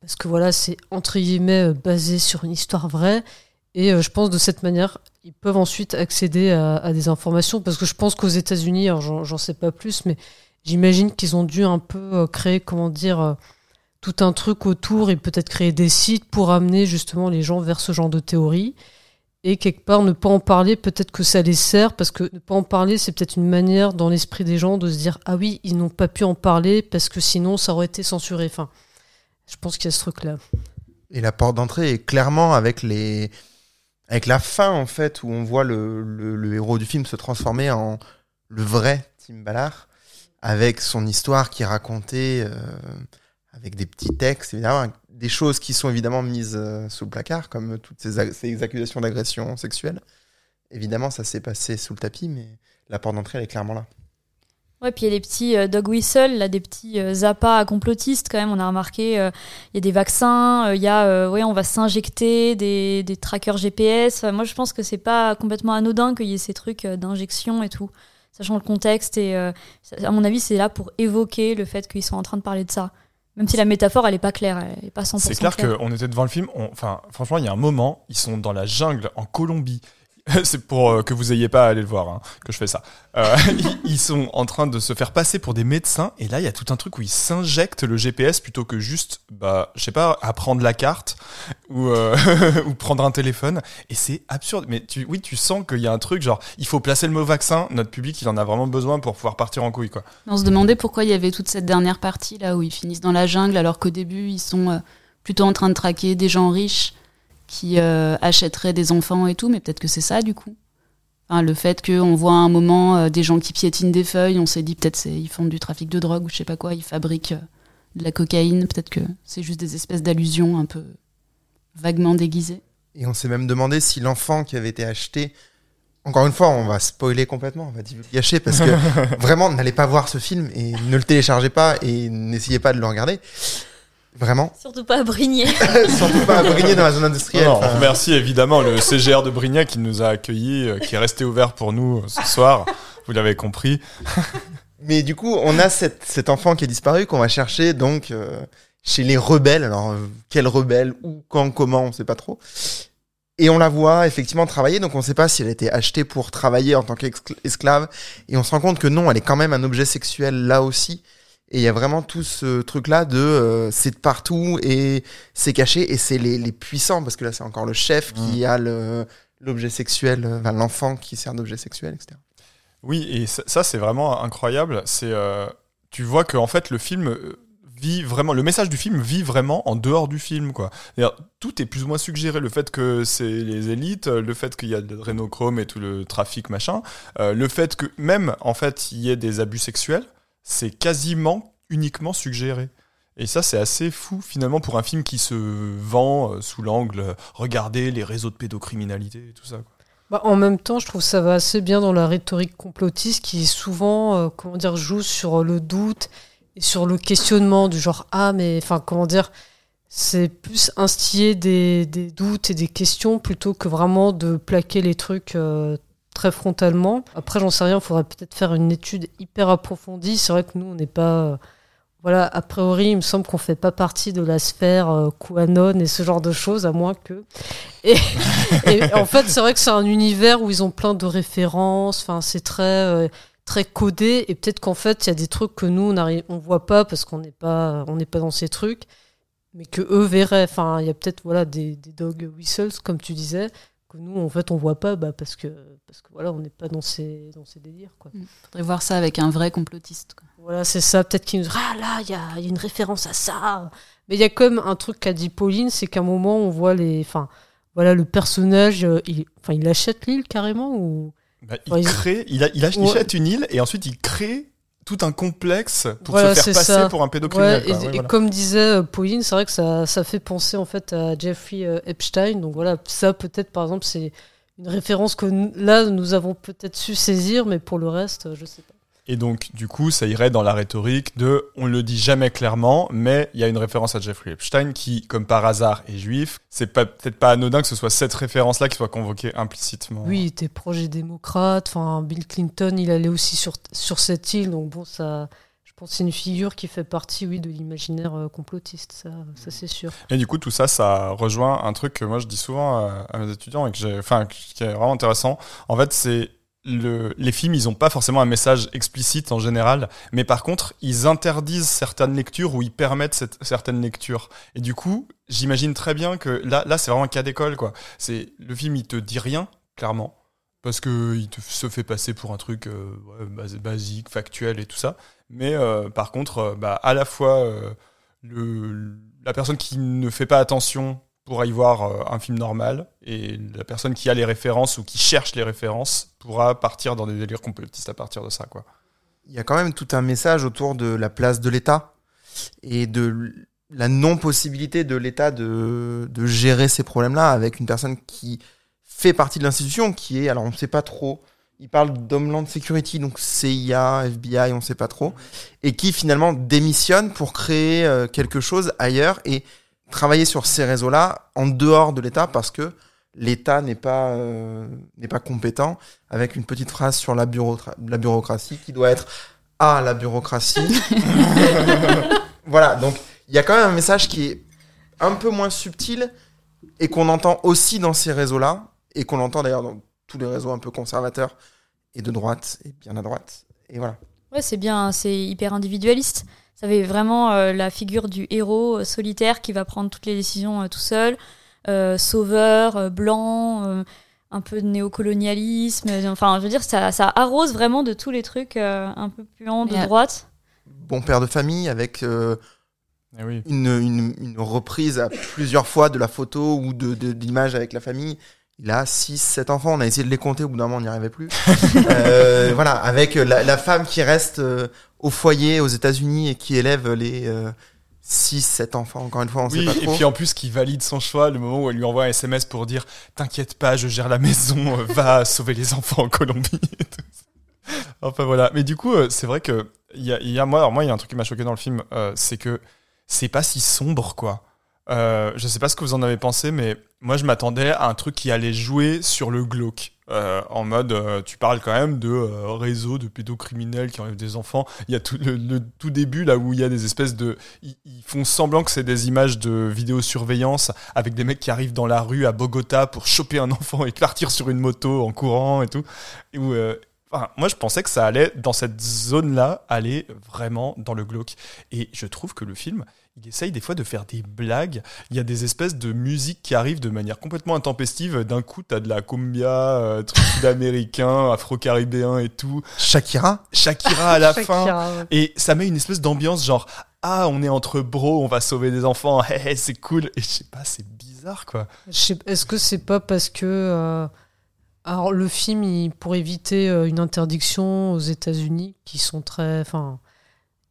Parce que voilà, c'est entre guillemets basé sur une histoire vraie. Et euh, je pense de cette manière, ils peuvent ensuite accéder à, des informations. Parce que je pense qu'aux États-Unis, j'en sais pas plus, mais j'imagine qu'ils ont dû un peu euh, créer, comment dire, euh, tout un truc autour et peut-être créer des sites pour amener justement les gens vers ce genre de théorie. Et quelque part, ne pas en parler, peut-être que ça les sert, parce que ne pas en parler, c'est peut-être une manière dans l'esprit des gens de se dire Ah oui, ils n'ont pas pu en parler parce que sinon ça aurait été censuré. Enfin, je pense qu'il y a ce truc-là. Et la porte d'entrée est clairement avec les avec la fin en fait où on voit le, le, héros du film se transformer en le vrai Tim Ballard avec son histoire qui est racontée euh, avec des petits textes évidemment des choses qui sont évidemment mises euh, sous le placard comme toutes ces, ces accusations d'agression sexuelle. Évidemment ça s'est passé sous le tapis mais la porte d'entrée elle est clairement là Ouais, puis il y a des petits euh, dog whistle, là, des petits euh, zappas complotistes quand même. On a remarqué, euh, il y a des vaccins, euh, il y a, ouais, on va s'injecter des, des trackers GPS. Enfin, moi, je pense que c'est pas complètement anodin qu'il y ait ces trucs d'injection et tout, sachant le contexte. Et à mon avis, c'est là pour évoquer le fait qu'ils sont en train de parler de ça. Même si la métaphore, elle est pas claire, elle est pas 100% C'est clair qu'on était devant le film. on- Enfin, franchement, il y a un moment, ils sont dans la jungle en Colombie. C'est pour euh, que vous ayez pas à aller le voir hein, que je fais ça. Euh, ils, sont en train de se faire passer pour des médecins et là il y a tout un truc où ils s'injectent le GPS plutôt que juste, bah, je sais pas, apprendre la carte ou euh, prendre un téléphone. Et c'est absurde. Mais oui, tu sens qu'il y a un truc genre, il faut placer le mot vaccin. Notre public, il en a vraiment besoin pour pouvoir partir en couille, quoi. On se demandait pourquoi il y avait toute cette dernière partie là où ils finissent dans la jungle alors qu'au début ils sont plutôt en train de traquer des gens riches qui euh, achèteraient des enfants et tout, mais peut-être que c'est ça du coup. Enfin, le fait qu'on voit à un moment euh, des gens qui piétinent des feuilles, on s'est dit peut-être c'est ils font du trafic de drogue ou je sais pas quoi, ils fabriquent euh, de la cocaïne, peut-être que c'est juste des espèces d'allusions un peu vaguement déguisées. Et on s'est même demandé si l'enfant qui avait été acheté. Encore une fois, on va spoiler complètement, on va divulgacher parce que vraiment, n'allez pas voir ce film et ne le téléchargez pas et n'essayez pas de le regarder. Vraiment. Surtout pas à Brigné. Surtout pas à Brigné dans la zone industrielle. Non, Enfin, on remercie évidemment le CGR de Brignac qui nous a accueillis, euh, qui est resté ouvert pour nous euh, ce soir. Vous l'avez compris. Mais du coup, on a cette, cet enfant qui est disparu qu'on va chercher donc euh, chez les rebelles. Alors, euh, quel rebelle, où, quand, comment, on sait pas trop. Et on la voit effectivement travailler, donc on sait pas si elle a été achetée pour travailler en tant qu'esclave. Et on se rend compte que non, elle est quand même un objet sexuel là aussi. Et il y a vraiment tout ce truc-là de euh, c'est de partout et c'est caché et c'est les, les puissants, parce que là c'est encore le chef qui a le l'objet sexuel, euh, enfin, l'enfant qui sert d'objet sexuel, etc. Oui, et ça, ça, c'est vraiment incroyable. C'est, euh, tu vois que en fait le film vit vraiment, le message du film vit vraiment en dehors du film, quoi. Tout est plus ou moins suggéré. Le fait que c'est les élites, le fait qu'il y a de rénochrome et tout le trafic machin, euh, le fait que même en fait il y ait des abus sexuels, c'est quasiment uniquement suggéré. Et ça, c'est assez fou finalement pour un film qui se vend euh, sous l'angle euh, regardez les réseaux de pédocriminalité et tout ça. Bah, en même temps, je trouve que ça va assez bien dans la rhétorique complotiste qui souvent, euh, comment dire, joue sur le doute et sur le questionnement du genre ah mais enfin comment dire, c'est plus instiller des, doutes et des questions plutôt que vraiment de plaquer les trucs très frontalement. Après, j'en sais rien, il faudrait peut-être faire une étude hyper approfondie. C'est vrai que nous, on n'est pas euh, voilà, a priori, il me semble qu'on fait pas partie de la sphère euh, QAnon et ce genre de choses, à moins que. Et, en fait, c'est vrai que c'est un univers où ils ont plein de références. Enfin, c'est très euh, très codé et peut-être qu'en fait, il y a des trucs que nous on n'arrive, on voit pas parce qu'on n'est pas pas dans ces trucs, mais que eux verraient. Enfin, il y a peut-être voilà des dog whistles comme tu disais que nous en fait on voit pas bah, parce que parce que voilà on n'est pas dans ces dans ces délires quoi. Faudrait voir ça avec un vrai complotiste. quoi. Voilà, c'est ça. Peut-être qu'il nous dira, ah là, il y a, il y a une référence à ça. Mais il y a comme un truc qu'a dit Pauline, c'est qu'à un moment, on voit les. Enfin, voilà, le personnage, euh, il, enfin, il achète l'île carrément ou. Bah, il crée, il, a, il, a- il Ouais. achète une île et ensuite il crée tout un complexe pour Voilà, se faire passer ça. pour un pédocriminel. Ouais, et, Ouais, et voilà. comme disait euh, Pauline, c'est vrai que ça, ça fait penser en fait à Jeffrey euh, Epstein. Donc voilà, ça peut-être par exemple, c'est une référence que nous- là, nous avons peut-être su saisir, mais pour le reste, euh, je sais pas. Et donc, du coup, ça irait dans la rhétorique de on le dit jamais clairement, mais il y a une référence à Jeffrey Epstein qui, comme par hasard, est juif. C'est peut-être pas anodin que ce soit cette référence-là qui soit convoquée implicitement. Oui, il était proche des démocrates. Enfin, Bill Clinton, il allait aussi sur, sur cette île. Donc bon, ça, je pense que c'est une figure qui fait partie, oui, de l'imaginaire euh, complotiste. Ça, ça c'est sûr. Et du coup, tout ça, ça rejoint un truc que moi je dis souvent à, à mes étudiants et que j'ai, enfin, qui est vraiment intéressant. En fait, c'est le, les films, ils ont pas forcément un message explicite en général, mais par contre, ils interdisent certaines lectures ou ils permettent cette, certaines lectures. Et du coup, j'imagine très bien que là, là, c'est vraiment un cas d'école, quoi. C'est le film, il te dit rien, clairement, parce que il te se fait passer pour un truc euh, basique, factuel et tout ça. Mais euh, par contre, euh, bah, à la fois euh, le, la personne qui ne fait pas attention pourra y voir euh, un film normal et la personne qui a les références ou qui cherche les références pourra partir dans des délires complotistes à partir de ça, quoi. Il y a quand même tout un message autour de la place de l'État et de la non-possibilité de l'État de, de gérer ces problèmes-là avec une personne qui fait partie de l'institution, qui est, alors on ne sait pas trop, il parle d'Homeland Security, donc CIA, FBI, on ne sait pas trop, et qui finalement démissionne pour créer euh, quelque chose ailleurs. Et travailler sur ces réseaux-là en dehors de l'État parce que l'État n'est pas, euh, n'est pas compétent, avec une petite phrase sur la, bureaucra- la bureaucratie qui doit être à la bureaucratie. voilà, donc il y a quand même un message qui est un peu moins subtil et qu'on entend aussi dans ces réseaux-là, et qu'on entend d'ailleurs dans tous les réseaux un peu conservateurs et de droite et bien à droite. Et voilà. Ouais, c'est bien, c'est hyper individualiste. Ça avait vraiment euh, la figure du héros euh, solitaire qui va prendre toutes les décisions euh, tout seul, euh, sauveur, euh, blanc, euh, un peu de néocolonialisme. euh, Enfin, je veux dire, ça, ça arrose vraiment de tous les trucs euh, un peu puants de droite. Bon père de famille avec euh, Eh oui. une, une, une reprise à plusieurs fois de la photo ou de, de, d'image avec la famille. Il a 6, 7 enfants, on a essayé de les compter, au bout d'un moment on n'y arrivait plus. Euh, voilà, avec la, la femme qui reste euh, au foyer aux États-Unis et qui élève les 6, 7 enfants, encore une fois, on Oui, sait pas et puis en plus qui valide son choix le moment où elle lui envoie un SMS pour dire T'inquiète pas, je gère la maison, euh, va sauver les enfants en Colombie. et tout ça. enfin voilà. Mais du coup, euh, c'est vrai que y a, y a- moi, alors, moi, il y a un truc qui m'a choqué dans le film, euh, c'est que c'est pas si sombre, quoi. Euh, je sais pas ce que vous en avez pensé, mais moi je m'attendais à un truc qui allait jouer sur le glauque. Euh, en mode, euh, tu parles quand même de euh, réseaux de pédocriminels qui enlèvent des enfants. Il y a tout le, tout début là où il y a des espèces de, ils, font semblant que c'est des images de vidéosurveillance avec des mecs qui arrivent dans la rue à Bogota pour choper un enfant et partir sur une moto en courant et tout. Euh, moi je pensais que ça allait dans cette zone là aller vraiment dans le glauque. Et je trouve que le film il essaye des fois de faire des blagues. Il y a des espèces de musique qui arrivent de manière complètement intempestive. D'un coup, t'as de la cumbia, euh, truc sud-américain, afro-caribéen et tout. Shakira? Shakira à la fin. Ouais. Et ça met une espèce d'ambiance genre, ah, on est entre bros, on va sauver des enfants, hé, c'est cool. Et je sais pas, c'est bizarre quoi. Est-ce que c'est pas parce que euh, alors le film il, pour éviter euh, une interdiction aux États-Unis qui sont très enfin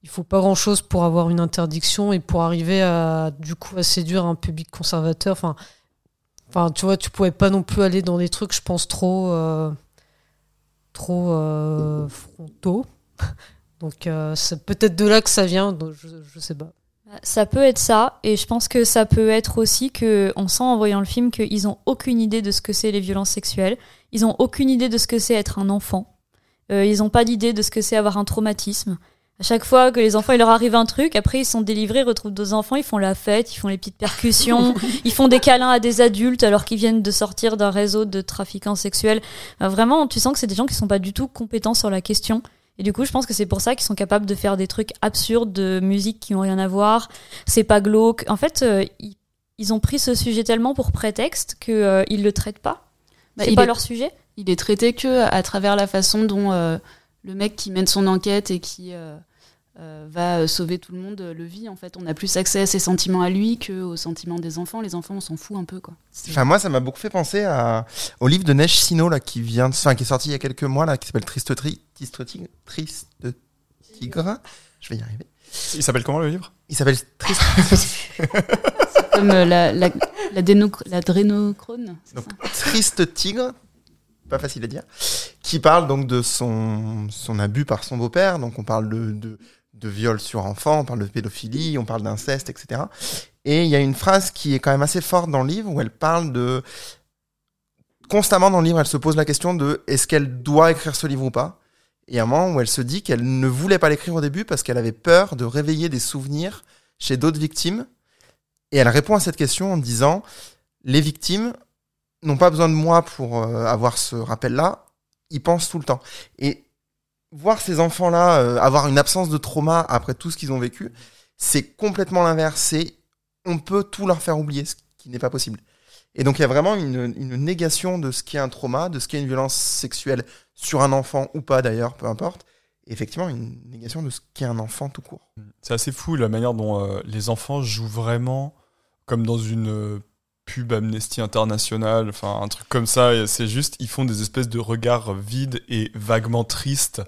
il faut pas grand chose pour avoir une interdiction et pour arriver à du coup à séduire un public conservateur. Enfin, enfin, tu vois, tu pouvais pas non plus aller dans des trucs, je pense trop, euh, trop euh, frontaux. Donc euh, c'est peut-être de là que ça vient. je, je sais pas. Ça peut être ça, et je pense que ça peut être aussi que on sent en voyant le film qu'ils ont aucune idée de ce que c'est les violences sexuelles. Ils ont aucune idée de ce que c'est être un enfant. Ils ont pas d'idée de ce que c'est avoir un traumatisme. À chaque fois que les enfants, il leur arrive un truc, après ils sont délivrés, ils retrouvent d'autres enfants, ils font la fête, ils font les petites percussions, ils font des câlins à des adultes alors qu'ils viennent de sortir d'un réseau de trafiquants sexuels. Vraiment, tu sens que c'est des gens qui sont pas du tout compétents sur la question. Et du coup, je pense que c'est pour ça qu'ils sont capables de faire des trucs absurdes de musique qui ont rien à voir. C'est pas glauque. En fait, euh, ils, ils ont pris ce sujet tellement pour prétexte qu'ils euh, ils le traitent pas. Bah, c'est pas est- leur sujet. Il est traité que à travers la façon dont euh, le mec qui mène son enquête et qui euh, euh, va euh, sauver tout le monde le vit. En fait, on a plus accès à ses sentiments à lui que aux sentiments des enfants. Les enfants, on s'en fout un peu, quoi. Enfin, moi, ça m'a beaucoup fait penser à, au livre de Neige Sino, là, qui vient de, enfin, qui est sorti il y a quelques mois, là, qui s'appelle Triste, Tri- Triste Tigre, Triste Tigre. Je vais y arriver. Il s'appelle comment le livre? Il s'appelle Triste. Comme euh, la, la, la, drénochrone. Donc, ça? Triste Tigre, pas facile à dire, qui parle donc de son, son abus par son beau-père. Donc, on parle de, de, de viol sur enfant, on parle de pédophilie, on parle d'inceste, etc. Et il y a une phrase qui est quand même assez forte dans le livre où elle parle de. Constamment dans le livre, elle se pose la question de est-ce qu'elle doit écrire ce livre ou pas? Et à un moment où elle se dit qu'elle ne voulait pas l'écrire au début parce qu'elle avait peur de réveiller des souvenirs chez d'autres victimes. Et elle répond à cette question en disant les victimes n'ont pas besoin de moi pour euh, avoir ce rappel-là, ils pensent tout le temps. Et voir ces enfants-là euh, avoir une absence de trauma après tout ce qu'ils ont vécu, c'est complètement l'inverse. On peut tout leur faire oublier, ce qui n'est pas possible. Et donc il y a vraiment une, négation de ce qu'est un trauma, de ce qu'est une violence sexuelle sur un enfant ou pas d'ailleurs, peu importe. Effectivement, une négation de ce qu'est un enfant tout court. C'est assez fou la manière dont euh, les enfants jouent vraiment comme dans une pub Amnesty International, enfin un truc comme ça. C'est juste, ils font des espèces de regards vides et vaguement tristes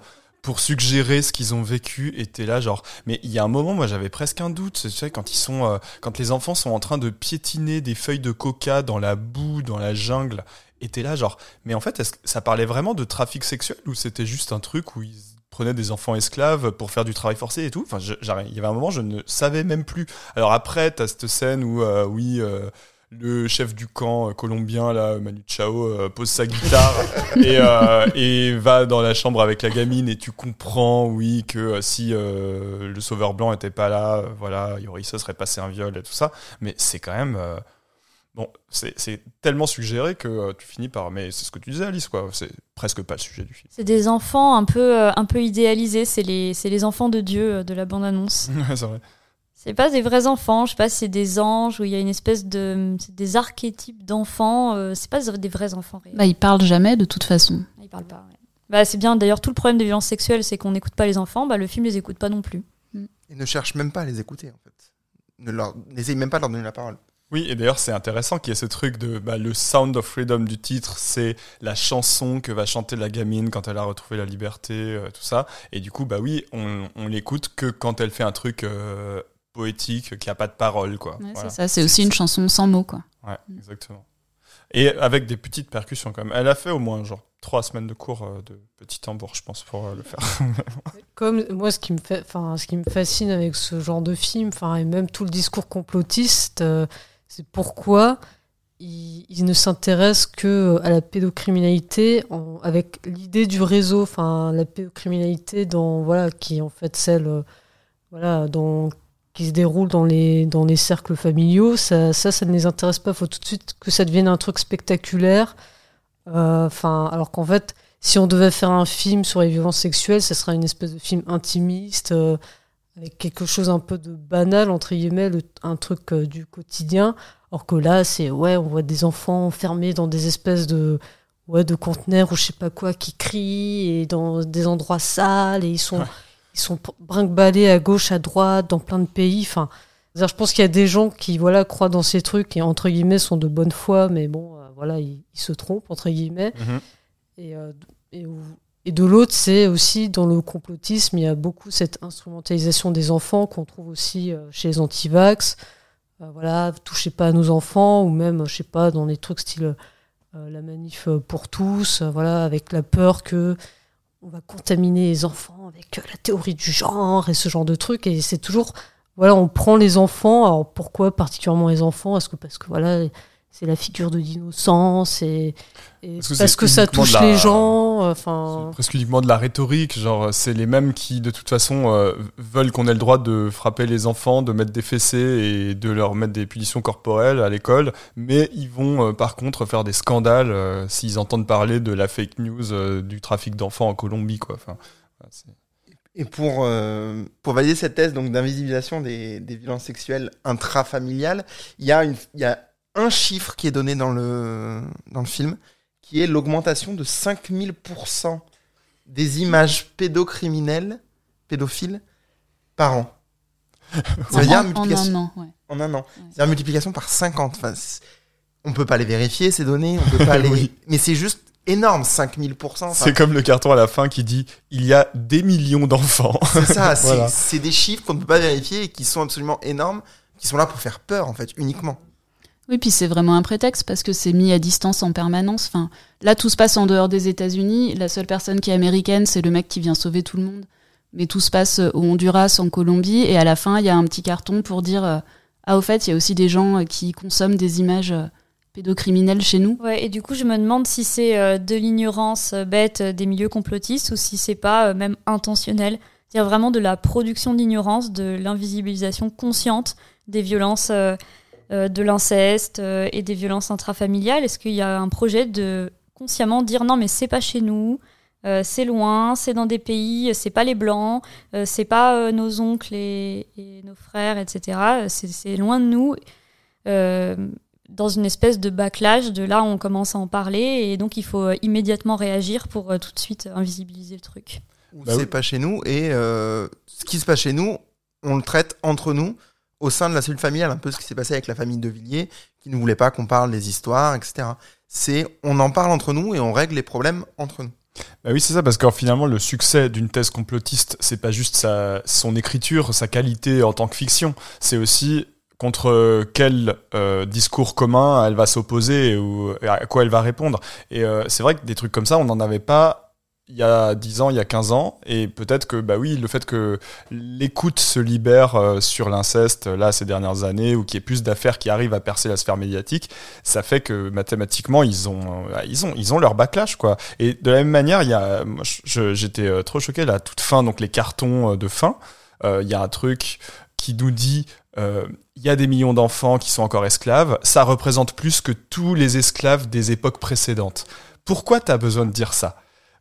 pour suggérer ce qu'ils ont vécu. Et t'es là genre, mais il y a un moment, moi j'avais presque un doute. Tu sais, quand ils sont, euh, quand les enfants sont en train de piétiner des feuilles de coca dans la boue, dans la jungle. Et t'es là genre, mais en fait, est-ce que ça parlait vraiment de trafic sexuel ou c'était juste un truc où ils prenaient des enfants esclaves pour faire du travail forcé et tout? Enfin, il y avait un moment, je ne savais même plus. Alors après, t'as cette scène où, euh, oui, euh, le chef du camp euh, colombien, là, Manu Chao, euh, pose sa guitare et, euh, et va dans la chambre avec la gamine et tu comprends, oui, que si le sauveur blanc était pas là, voilà, il ça serait passé un viol et tout ça. Mais c'est quand même... Bon, c'est tellement suggéré que euh, tu finis par. Mais c'est ce que tu disais, Alice, quoi. C'est presque pas le sujet du film. C'est des enfants un peu, euh, un peu idéalisés. C'est les, les enfants de Dieu euh, de la bande-annonce. C'est vrai. C'est pas des vrais enfants. Je sais pas si c'est des anges ou il y a une espèce de, des archétypes d'enfants. euh, c'est pas des vrais enfants. réels. Bah, ils parlent jamais de toute façon. Ils parlent pas. ouais. Bah, c'est bien. D'ailleurs, tout le problème des violences sexuelles, c'est qu'on n'écoute pas les enfants. Bah, le film les écoute pas non plus. Et ne cherche même pas à les écouter, en fait. Ne leur, n'essaye même pas de leur donner la parole. Oui, et d'ailleurs, c'est intéressant qu'il y ait ce truc de bah, le Sound of Freedom du titre, c'est la chanson que va chanter la gamine quand elle a retrouvé la liberté, euh, tout ça. Et du coup, bah oui, on, on l'écoute que quand elle fait un truc euh, poétique qui a pas de parole, quoi. Ouais, Voilà. C'est ça, c'est aussi une chanson sans mots, quoi. Ouais, exactement. Et avec des petites percussions quand même. Elle a fait au moins genre trois semaines de cours euh, de petit tambour, je pense, pour euh, le faire. Comme moi, ce qui me fait, enfin, ce qui me fascine avec ce genre de film, enfin, et même tout le discours complotiste, euh, c'est pourquoi ils, ils ne s'intéressent que à la pédocriminalité en- avec l'idée du réseau, enfin, la pédocriminalité dans voilà, qui est en fait celle, euh, voilà, dans qui se déroule dans les dans les cercles familiaux. Ça, ça, ça ne les intéresse pas. Il faut tout de suite que ça devienne un truc spectaculaire. Euh, alors qu'en fait, si on devait faire un film sur les violences sexuelles, ce serait une espèce de film intimiste, euh, avec quelque chose un peu de banal, entre guillemets, le- un truc euh, du quotidien. Alors que là, c'est, ouais, on voit des enfants enfermés dans des espèces de, ouais, de conteneurs ou je sais pas quoi, qui crient, et dans des endroits sales, et ils sont, ils sont brinque-ballés à gauche, à droite, dans plein de pays. Enfin, je pense qu'il y a des gens qui, voilà, croient dans ces trucs et, entre guillemets, sont de bonne foi, mais bon, euh, voilà, ils, ils se trompent, entre guillemets Mhm. et, euh, et de l'autre, c'est aussi dans le complotisme, il y a beaucoup cette instrumentalisation des enfants qu'on trouve aussi euh, chez les antivax. Euh, voilà, touchez pas à nos enfants, ou même, je sais pas, dans des trucs style euh, la manif pour tous, euh, voilà, avec la peur que on va contaminer les enfants avec euh, la théorie du genre et ce genre de trucs. Et c'est toujours, voilà, on prend les enfants. Alors pourquoi particulièrement les enfants? Est-ce que parce que voilà, c'est la figure de l'innocence et, et Parce que parce c'est que, ça touche la- les gens. Enfin, presque uniquement de la rhétorique, genre c'est les mêmes qui de toute façon euh, veulent qu'on ait le droit de frapper les enfants, de mettre des fessées et de leur mettre des punitions corporelles à l'école, mais ils vont euh, par contre faire des scandales euh, s'ils entendent parler de la fake news euh, du trafic d'enfants en Colombie quoi. Enfin, Et pour, euh, pour valider cette thèse donc d'invisibilisation des, des violences sexuelles intrafamiliales, il y, a une- il y a un chiffre qui est donné dans le, dans le film, qui est l'augmentation de 5000% des images pédocriminelles, pédophiles, par an. Ça veut dire En- en multiplication- un an, ouais. En un an. C'est une multiplication par 50. Enfin, on peut pas les vérifier, ces données, on peut pas les... Oui. Mais c'est juste énorme, 5000%. Enfin, c'est comme le carton à la fin qui dit il y a des millions d'enfants. C'est ça, Voilà. c'est des chiffres qu'on ne peut pas vérifier et qui sont absolument énormes, qui sont là pour faire peur, en fait, uniquement. Oui, puis c'est vraiment un prétexte parce que c'est mis à distance en permanence. Enfin, là, tout se passe en dehors des États-Unis. La seule personne qui est américaine, c'est le mec qui vient sauver tout le monde. Mais tout se passe au Honduras, en Colombie, et à la fin, il y a un petit carton pour dire euh, ah, au fait, il y a aussi des gens euh, qui consomment des images euh, pédocriminelles chez nous. Ouais, et du coup, je me demande si c'est de l'ignorance bête des milieux complotistes ou si c'est pas même intentionnel. C'est-à-dire vraiment de la production d'ignorance, de l'invisibilisation consciente des violences, de l'inceste euh, et des violences intrafamiliales. Est-ce qu'il y a un projet de consciemment dire non, mais c'est pas chez nous, euh, c'est loin, c'est dans des pays, c'est pas les blancs, euh, c'est pas euh, nos oncles et, et nos frères, etc. C'est c'est loin de nous. Euh, dans une espèce de backlash de là on commence à en parler et donc il faut euh, immédiatement réagir pour euh, tout de suite invisibiliser le truc. Bah c'est oui. pas chez nous, et euh, ce qui se passe chez nous, on le traite entre nous, au sein de la cellule familiale, un peu ce qui s'est passé avec la famille de Villiers, qui ne voulait pas qu'on parle des histoires, etc. C'est, on en parle entre nous et on règle les problèmes entre nous. Bah oui, c'est ça, parce que finalement, le succès d'une thèse complotiste, c'est pas juste sa, son écriture, sa qualité en tant que fiction, c'est aussi contre quel euh, discours commun elle va s'opposer ou à quoi elle va répondre. Et euh, c'est vrai que des trucs comme ça, on n'en avait pas il y a 10 ans, il y a 15 ans, et peut-être que, bah oui, le fait que l'écoute se libère euh, sur l'inceste, là, ces dernières années, ou qu'il y ait plus d'affaires qui arrivent à percer la sphère médiatique, ça fait que mathématiquement, ils ont, euh, ils ont, ils ont leur backlash, quoi. Et de la même manière, il y a, j'étais euh, trop choqué, là, toute fin, donc les cartons euh, de fin, euh, il y a un truc qui nous dit, euh, il y a des millions d'enfants qui sont encore esclaves, ça représente plus que tous les esclaves des époques précédentes. Pourquoi t'as besoin de dire ça?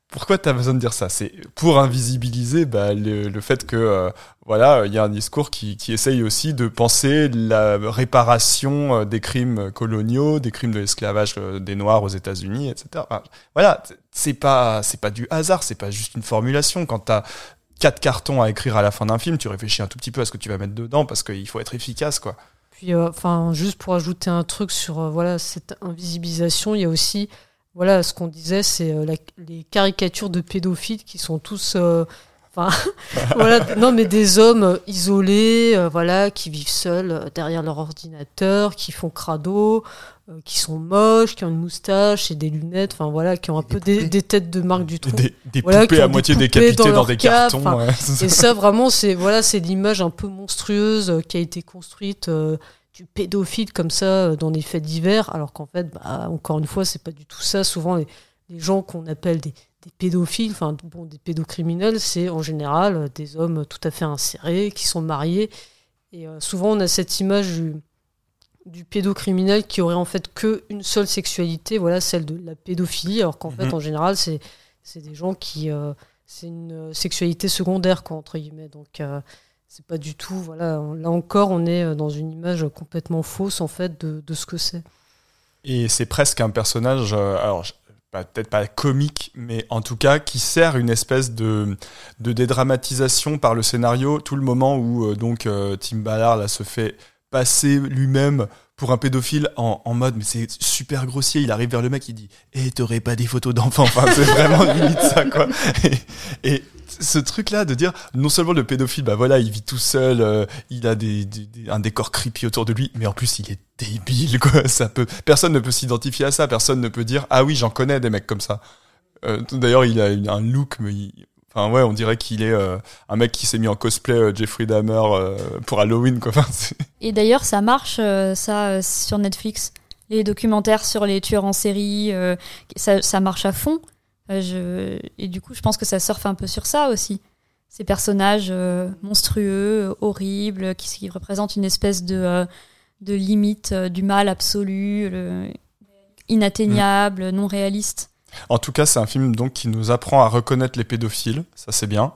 Pourquoi tu as besoin de dire ça? C'est pour invisibiliser bah, le, fait que euh, voilà, il y a un discours qui, essaye aussi de penser la réparation euh, des crimes coloniaux, des crimes de l'esclavage euh, des Noirs aux États-Unis, etc. Voilà, c'est pas c'est pas du hasard, c'est pas juste une formulation. Quand tu as quatre cartons à écrire à la fin d'un film, tu réfléchis un tout petit peu à ce que tu vas mettre dedans parce qu'il faut être efficace, quoi. Puis, enfin, juste pour ajouter un truc sur voilà cette invisibilisation, il y a aussi voilà ce qu'on disait, c'est euh, les caricatures de pédophiles qui sont tous, euh, enfin, voilà, non mais des hommes euh, isolés, euh, voilà, qui vivent seuls derrière leur ordinateur, qui font crado, euh, qui sont moches, qui ont une moustache et des lunettes, enfin voilà, qui ont un peu des, des têtes de Marc Dutroux. Des, des Voilà, poupées à moitié décapitées dans, des cartons. ouais, et ça. vraiment, c'est voilà, c'est l'image un peu monstrueuse qui a été construite euh, du pédophile comme ça euh, dans les fêtes d'hiver, alors qu'en fait, bah, encore une fois, c'est pas du tout ça. Souvent, les, les gens qu'on appelle des, des pédophiles, enfin bon, des pédocriminels, c'est en général euh, des hommes tout à fait insérés qui sont mariés. Et euh, souvent, on a cette image du, du pédocriminel qui aurait en fait que une seule sexualité, voilà, celle de la pédophilie, alors qu'en fait, Mhm. en général, c'est des gens qui euh, c'est une sexualité secondaire quoi entre guillemets donc euh, c'est pas du tout voilà là encore on est euh, dans une image complètement fausse en fait de, de ce que c'est Et c'est presque un personnage, euh, alors peut-être pas comique, mais en tout cas qui sert une espèce de, de dédramatisation par le scénario. Tout le moment où euh, donc Tim Ballard là, se fait passer lui-même pour un pédophile en, en mode, mais c'est super grossier. Il arrive vers le mec, il dit, eh, t'aurais pas des photos d'enfants. Enfin, c'est vraiment limite ça, quoi. Et, et ce truc-là de dire, non seulement le pédophile, bah voilà, il vit tout seul, euh, il a des, un décor creepy autour de lui, mais en plus, il est débile, quoi. Ça peut, personne ne peut s'identifier à ça. Personne ne peut dire, ah oui, j'en connais des mecs comme ça. Euh, D'ailleurs, il a un look, mais il- enfin ouais, on dirait qu'il est euh, un mec qui s'est mis en cosplay Jeffrey Dahmer pour Halloween, quoi. Et d'ailleurs, ça marche, ça, sur Netflix. Les documentaires sur les tueurs en série, ça, ça marche à fond. Euh. Et du coup, je pense que ça surfe un peu sur ça aussi. Ces personnages euh, monstrueux, horribles, qui, représentent une espèce de, euh, limite du mal absolu, le- inatteignable, non réaliste. En tout cas, c'est un film donc qui nous apprend à reconnaître les pédophiles, ça c'est bien.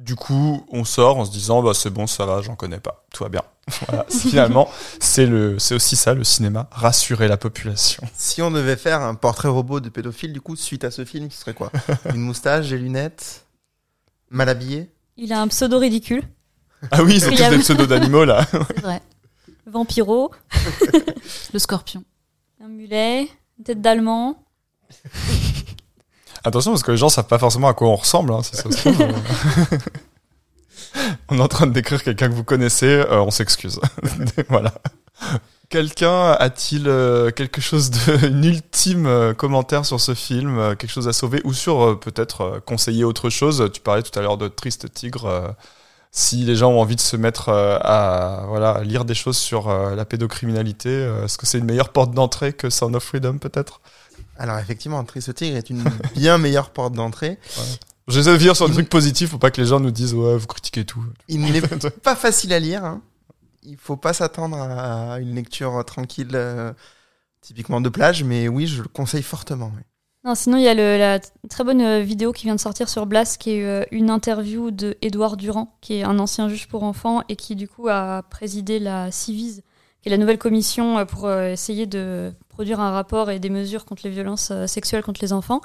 Du coup, on sort en se disant bah c'est bon, ça va, j'en connais pas, tout va bien. Voilà. Finalement, c'est le, c'est aussi ça le cinéma, rassurer la population. Si on devait faire un portrait robot de pédophile, du coup, suite à ce film, ce serait quoi? Une moustache, des lunettes, mal habillé? Il a un pseudo ridicule. Ah oui, ils ont tous des pseudos d'animaux là. C'est vrai. Vampiro, Le scorpion. un mulet, une tête d'allemand. Attention parce que les gens savent pas forcément à quoi on ressemble. Hein, euh. on est en train de décrire quelqu'un que vous connaissez, euh, on s'excuse. voilà. Quelqu'un a-t-il euh, quelque chose de ultime commentaire sur ce film, quelque chose à sauver ou sur peut-être conseiller autre chose? Tu parlais tout à l'heure de Triste Tigre. si les gens ont envie de se mettre à voilà lire des choses sur la pédocriminalité, est-ce que c'est une meilleure porte d'entrée que Sound of Freedom peut-être? Alors effectivement, Triste Tigre est une bien meilleure porte d'entrée. J'essaie de dire sur un truc positif pour pas que les gens nous disent ouais vous critiquez tout. Il n'est pas facile à lire. Hein. Il faut pas s'attendre à une lecture tranquille, euh, typiquement de plage, mais oui, je le conseille fortement. oui. Non, sinon, il y a le- la très bonne euh, vidéo qui vient de sortir sur Blast, qui est euh, une interview de Édouard Durand, qui est un ancien juge pour enfants et qui, du coup, a présidé la CIVIS, qui est la nouvelle commission euh, pour euh, essayer de produire un rapport et des mesures contre les violences euh, sexuelles contre les enfants.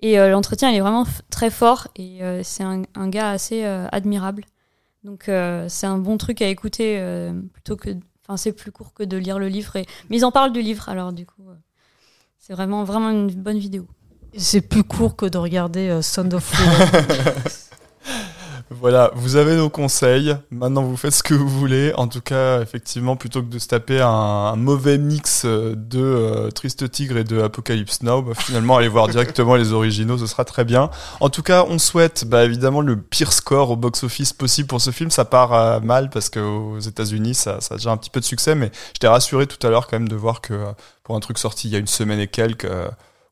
Et euh, l'entretien, il est vraiment très fort et euh, c'est un, un gars assez euh, admirable. Donc, euh, c'est un bon truc à écouter euh, plutôt que. Enfin, c'est plus court que de lire le livre. Et... Mais ils en parlent du livre, alors du coup, euh, c'est vraiment, vraiment une bonne vidéo. C'est plus court que de regarder euh, Sound of. Voilà, vous avez nos conseils. Maintenant, vous faites ce que vous voulez. En tout cas, effectivement, plutôt que de se taper un, mauvais mix euh, de euh, Triste Tigre et de Apocalypse Now, bah, finalement, allez voir directement les originaux, ce sera très bien. En tout cas, on souhaite bah, évidemment le pire score au box-office possible pour ce film. Ça part euh, mal parce qu'aux États-Unis, ça, a déjà un petit peu de succès, mais j'étais rassuré tout à l'heure quand même de voir que pour un truc sorti il y a une semaine et quelques,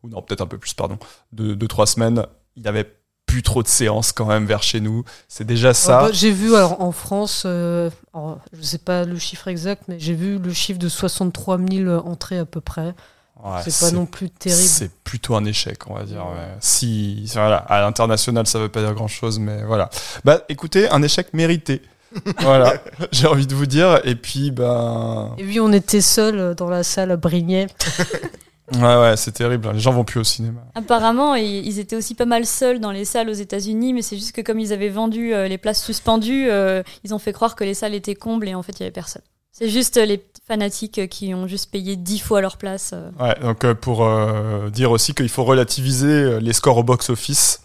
ou non, peut-être un peu plus, pardon, de, de trois semaines, il avait plus trop de séances quand même vers chez nous. C'est déjà ça. Ah bah, j'ai vu alors, en France, euh, alors, je sais pas le chiffre exact, mais j'ai vu le chiffre de 63 000 entrées à peu près. Ouais, c'est pas non plus terrible. C'est plutôt un échec, on va dire. ouais. Si, voilà, à l'international, ça veut pas dire grand chose, mais voilà. Bah, écoutez, un échec mérité. voilà, j'ai envie de vous dire. Et puis, ben. Et oui, on était seuls dans la salle à Brignais. Ouais, ouais, c'est terrible. Les gens vont plus au cinéma. Apparemment, ils étaient aussi pas mal seuls dans les salles aux États-Unis, mais c'est juste que comme ils avaient vendu euh, les places suspendues, euh, ils ont fait croire que les salles étaient combles et en fait, il y avait personne. C'est juste euh, les fanatiques qui ont juste payé dix fois leur place. Ouais, donc pour euh, dire aussi qu'il faut relativiser les scores au box-office.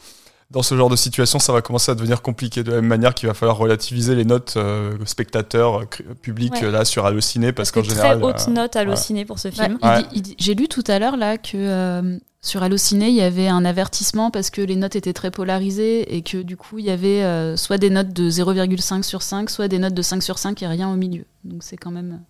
Dans ce genre de situation, ça va commencer à devenir compliqué. De la même manière qu'il va falloir relativiser les notes euh, spectateurs, Ouais. euh, là sur Allociné, parce qu'en Très général. haute euh, note ouais. Allociné pour ce film. Ouais. J'ai lu tout à l'heure là que euh, sur Allociné, il y avait un avertissement parce que les notes étaient très polarisées et que du coup, il y avait euh, soit des notes de 0,5 sur 5, soit des notes de 5 sur 5 et rien au milieu. Donc c'est quand même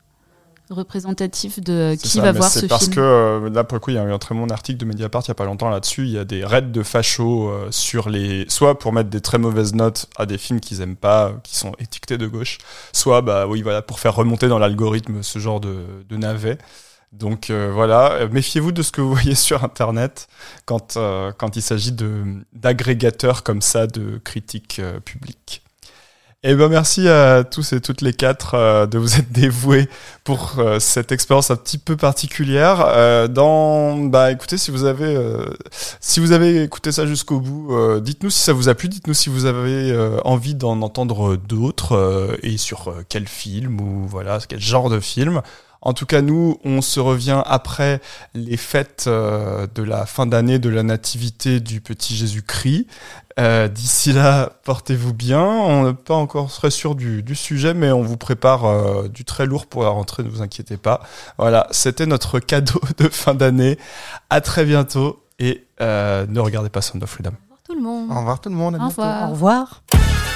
représentatif de C'est qui ça, va voir c'est ce parce film. que euh, là pour le coup il y a eu un très bon article de Mediapart il y a pas longtemps là-dessus. Il y a des raids de fachos euh, sur les soit pour mettre des très mauvaises notes à des films qu'ils aiment pas euh, qui sont étiquetés de gauche soit bah oui voilà pour faire remonter dans l'algorithme ce genre de, de navet. Donc euh, voilà. Méfiez-vous de ce que vous voyez sur internet quand euh, quand il s'agit de d'agrégateurs comme ça de critiques publiques eh ben merci à tous et toutes les quatre euh, de vous être dévoués pour euh, cette expérience un petit peu particulière. Euh, dans, bah écoutez, si vous avez, si vous avez écouté ça jusqu'au bout, dites-nous si ça vous a plu, dites-nous si vous avez envie d'en entendre d'autres et sur quel film ou voilà quel genre de film. En tout cas, nous, on se revient après les fêtes euh, de la fin d'année de la nativité du petit Jésus-Christ. Euh, D'ici là, portez-vous bien. On n'est pas encore très sûr du, du sujet, mais on vous prépare euh, du très lourd pour la rentrée, ne vous inquiétez pas. Voilà, c'était notre cadeau de fin d'année. À très bientôt et euh, ne regardez pas Sound of Freedom. Tout le monde. Au revoir tout le monde. à Au bientôt. revoir. Au revoir.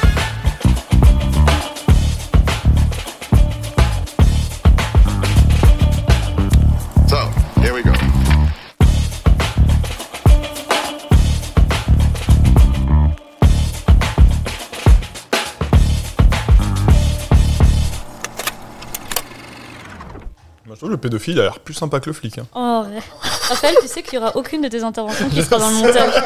le pédophile a l'air plus sympa que le flic. Hein. Oh, Raphaël, tu sais qu'il n'y aura aucune de tes interventions qui sera dans le montage.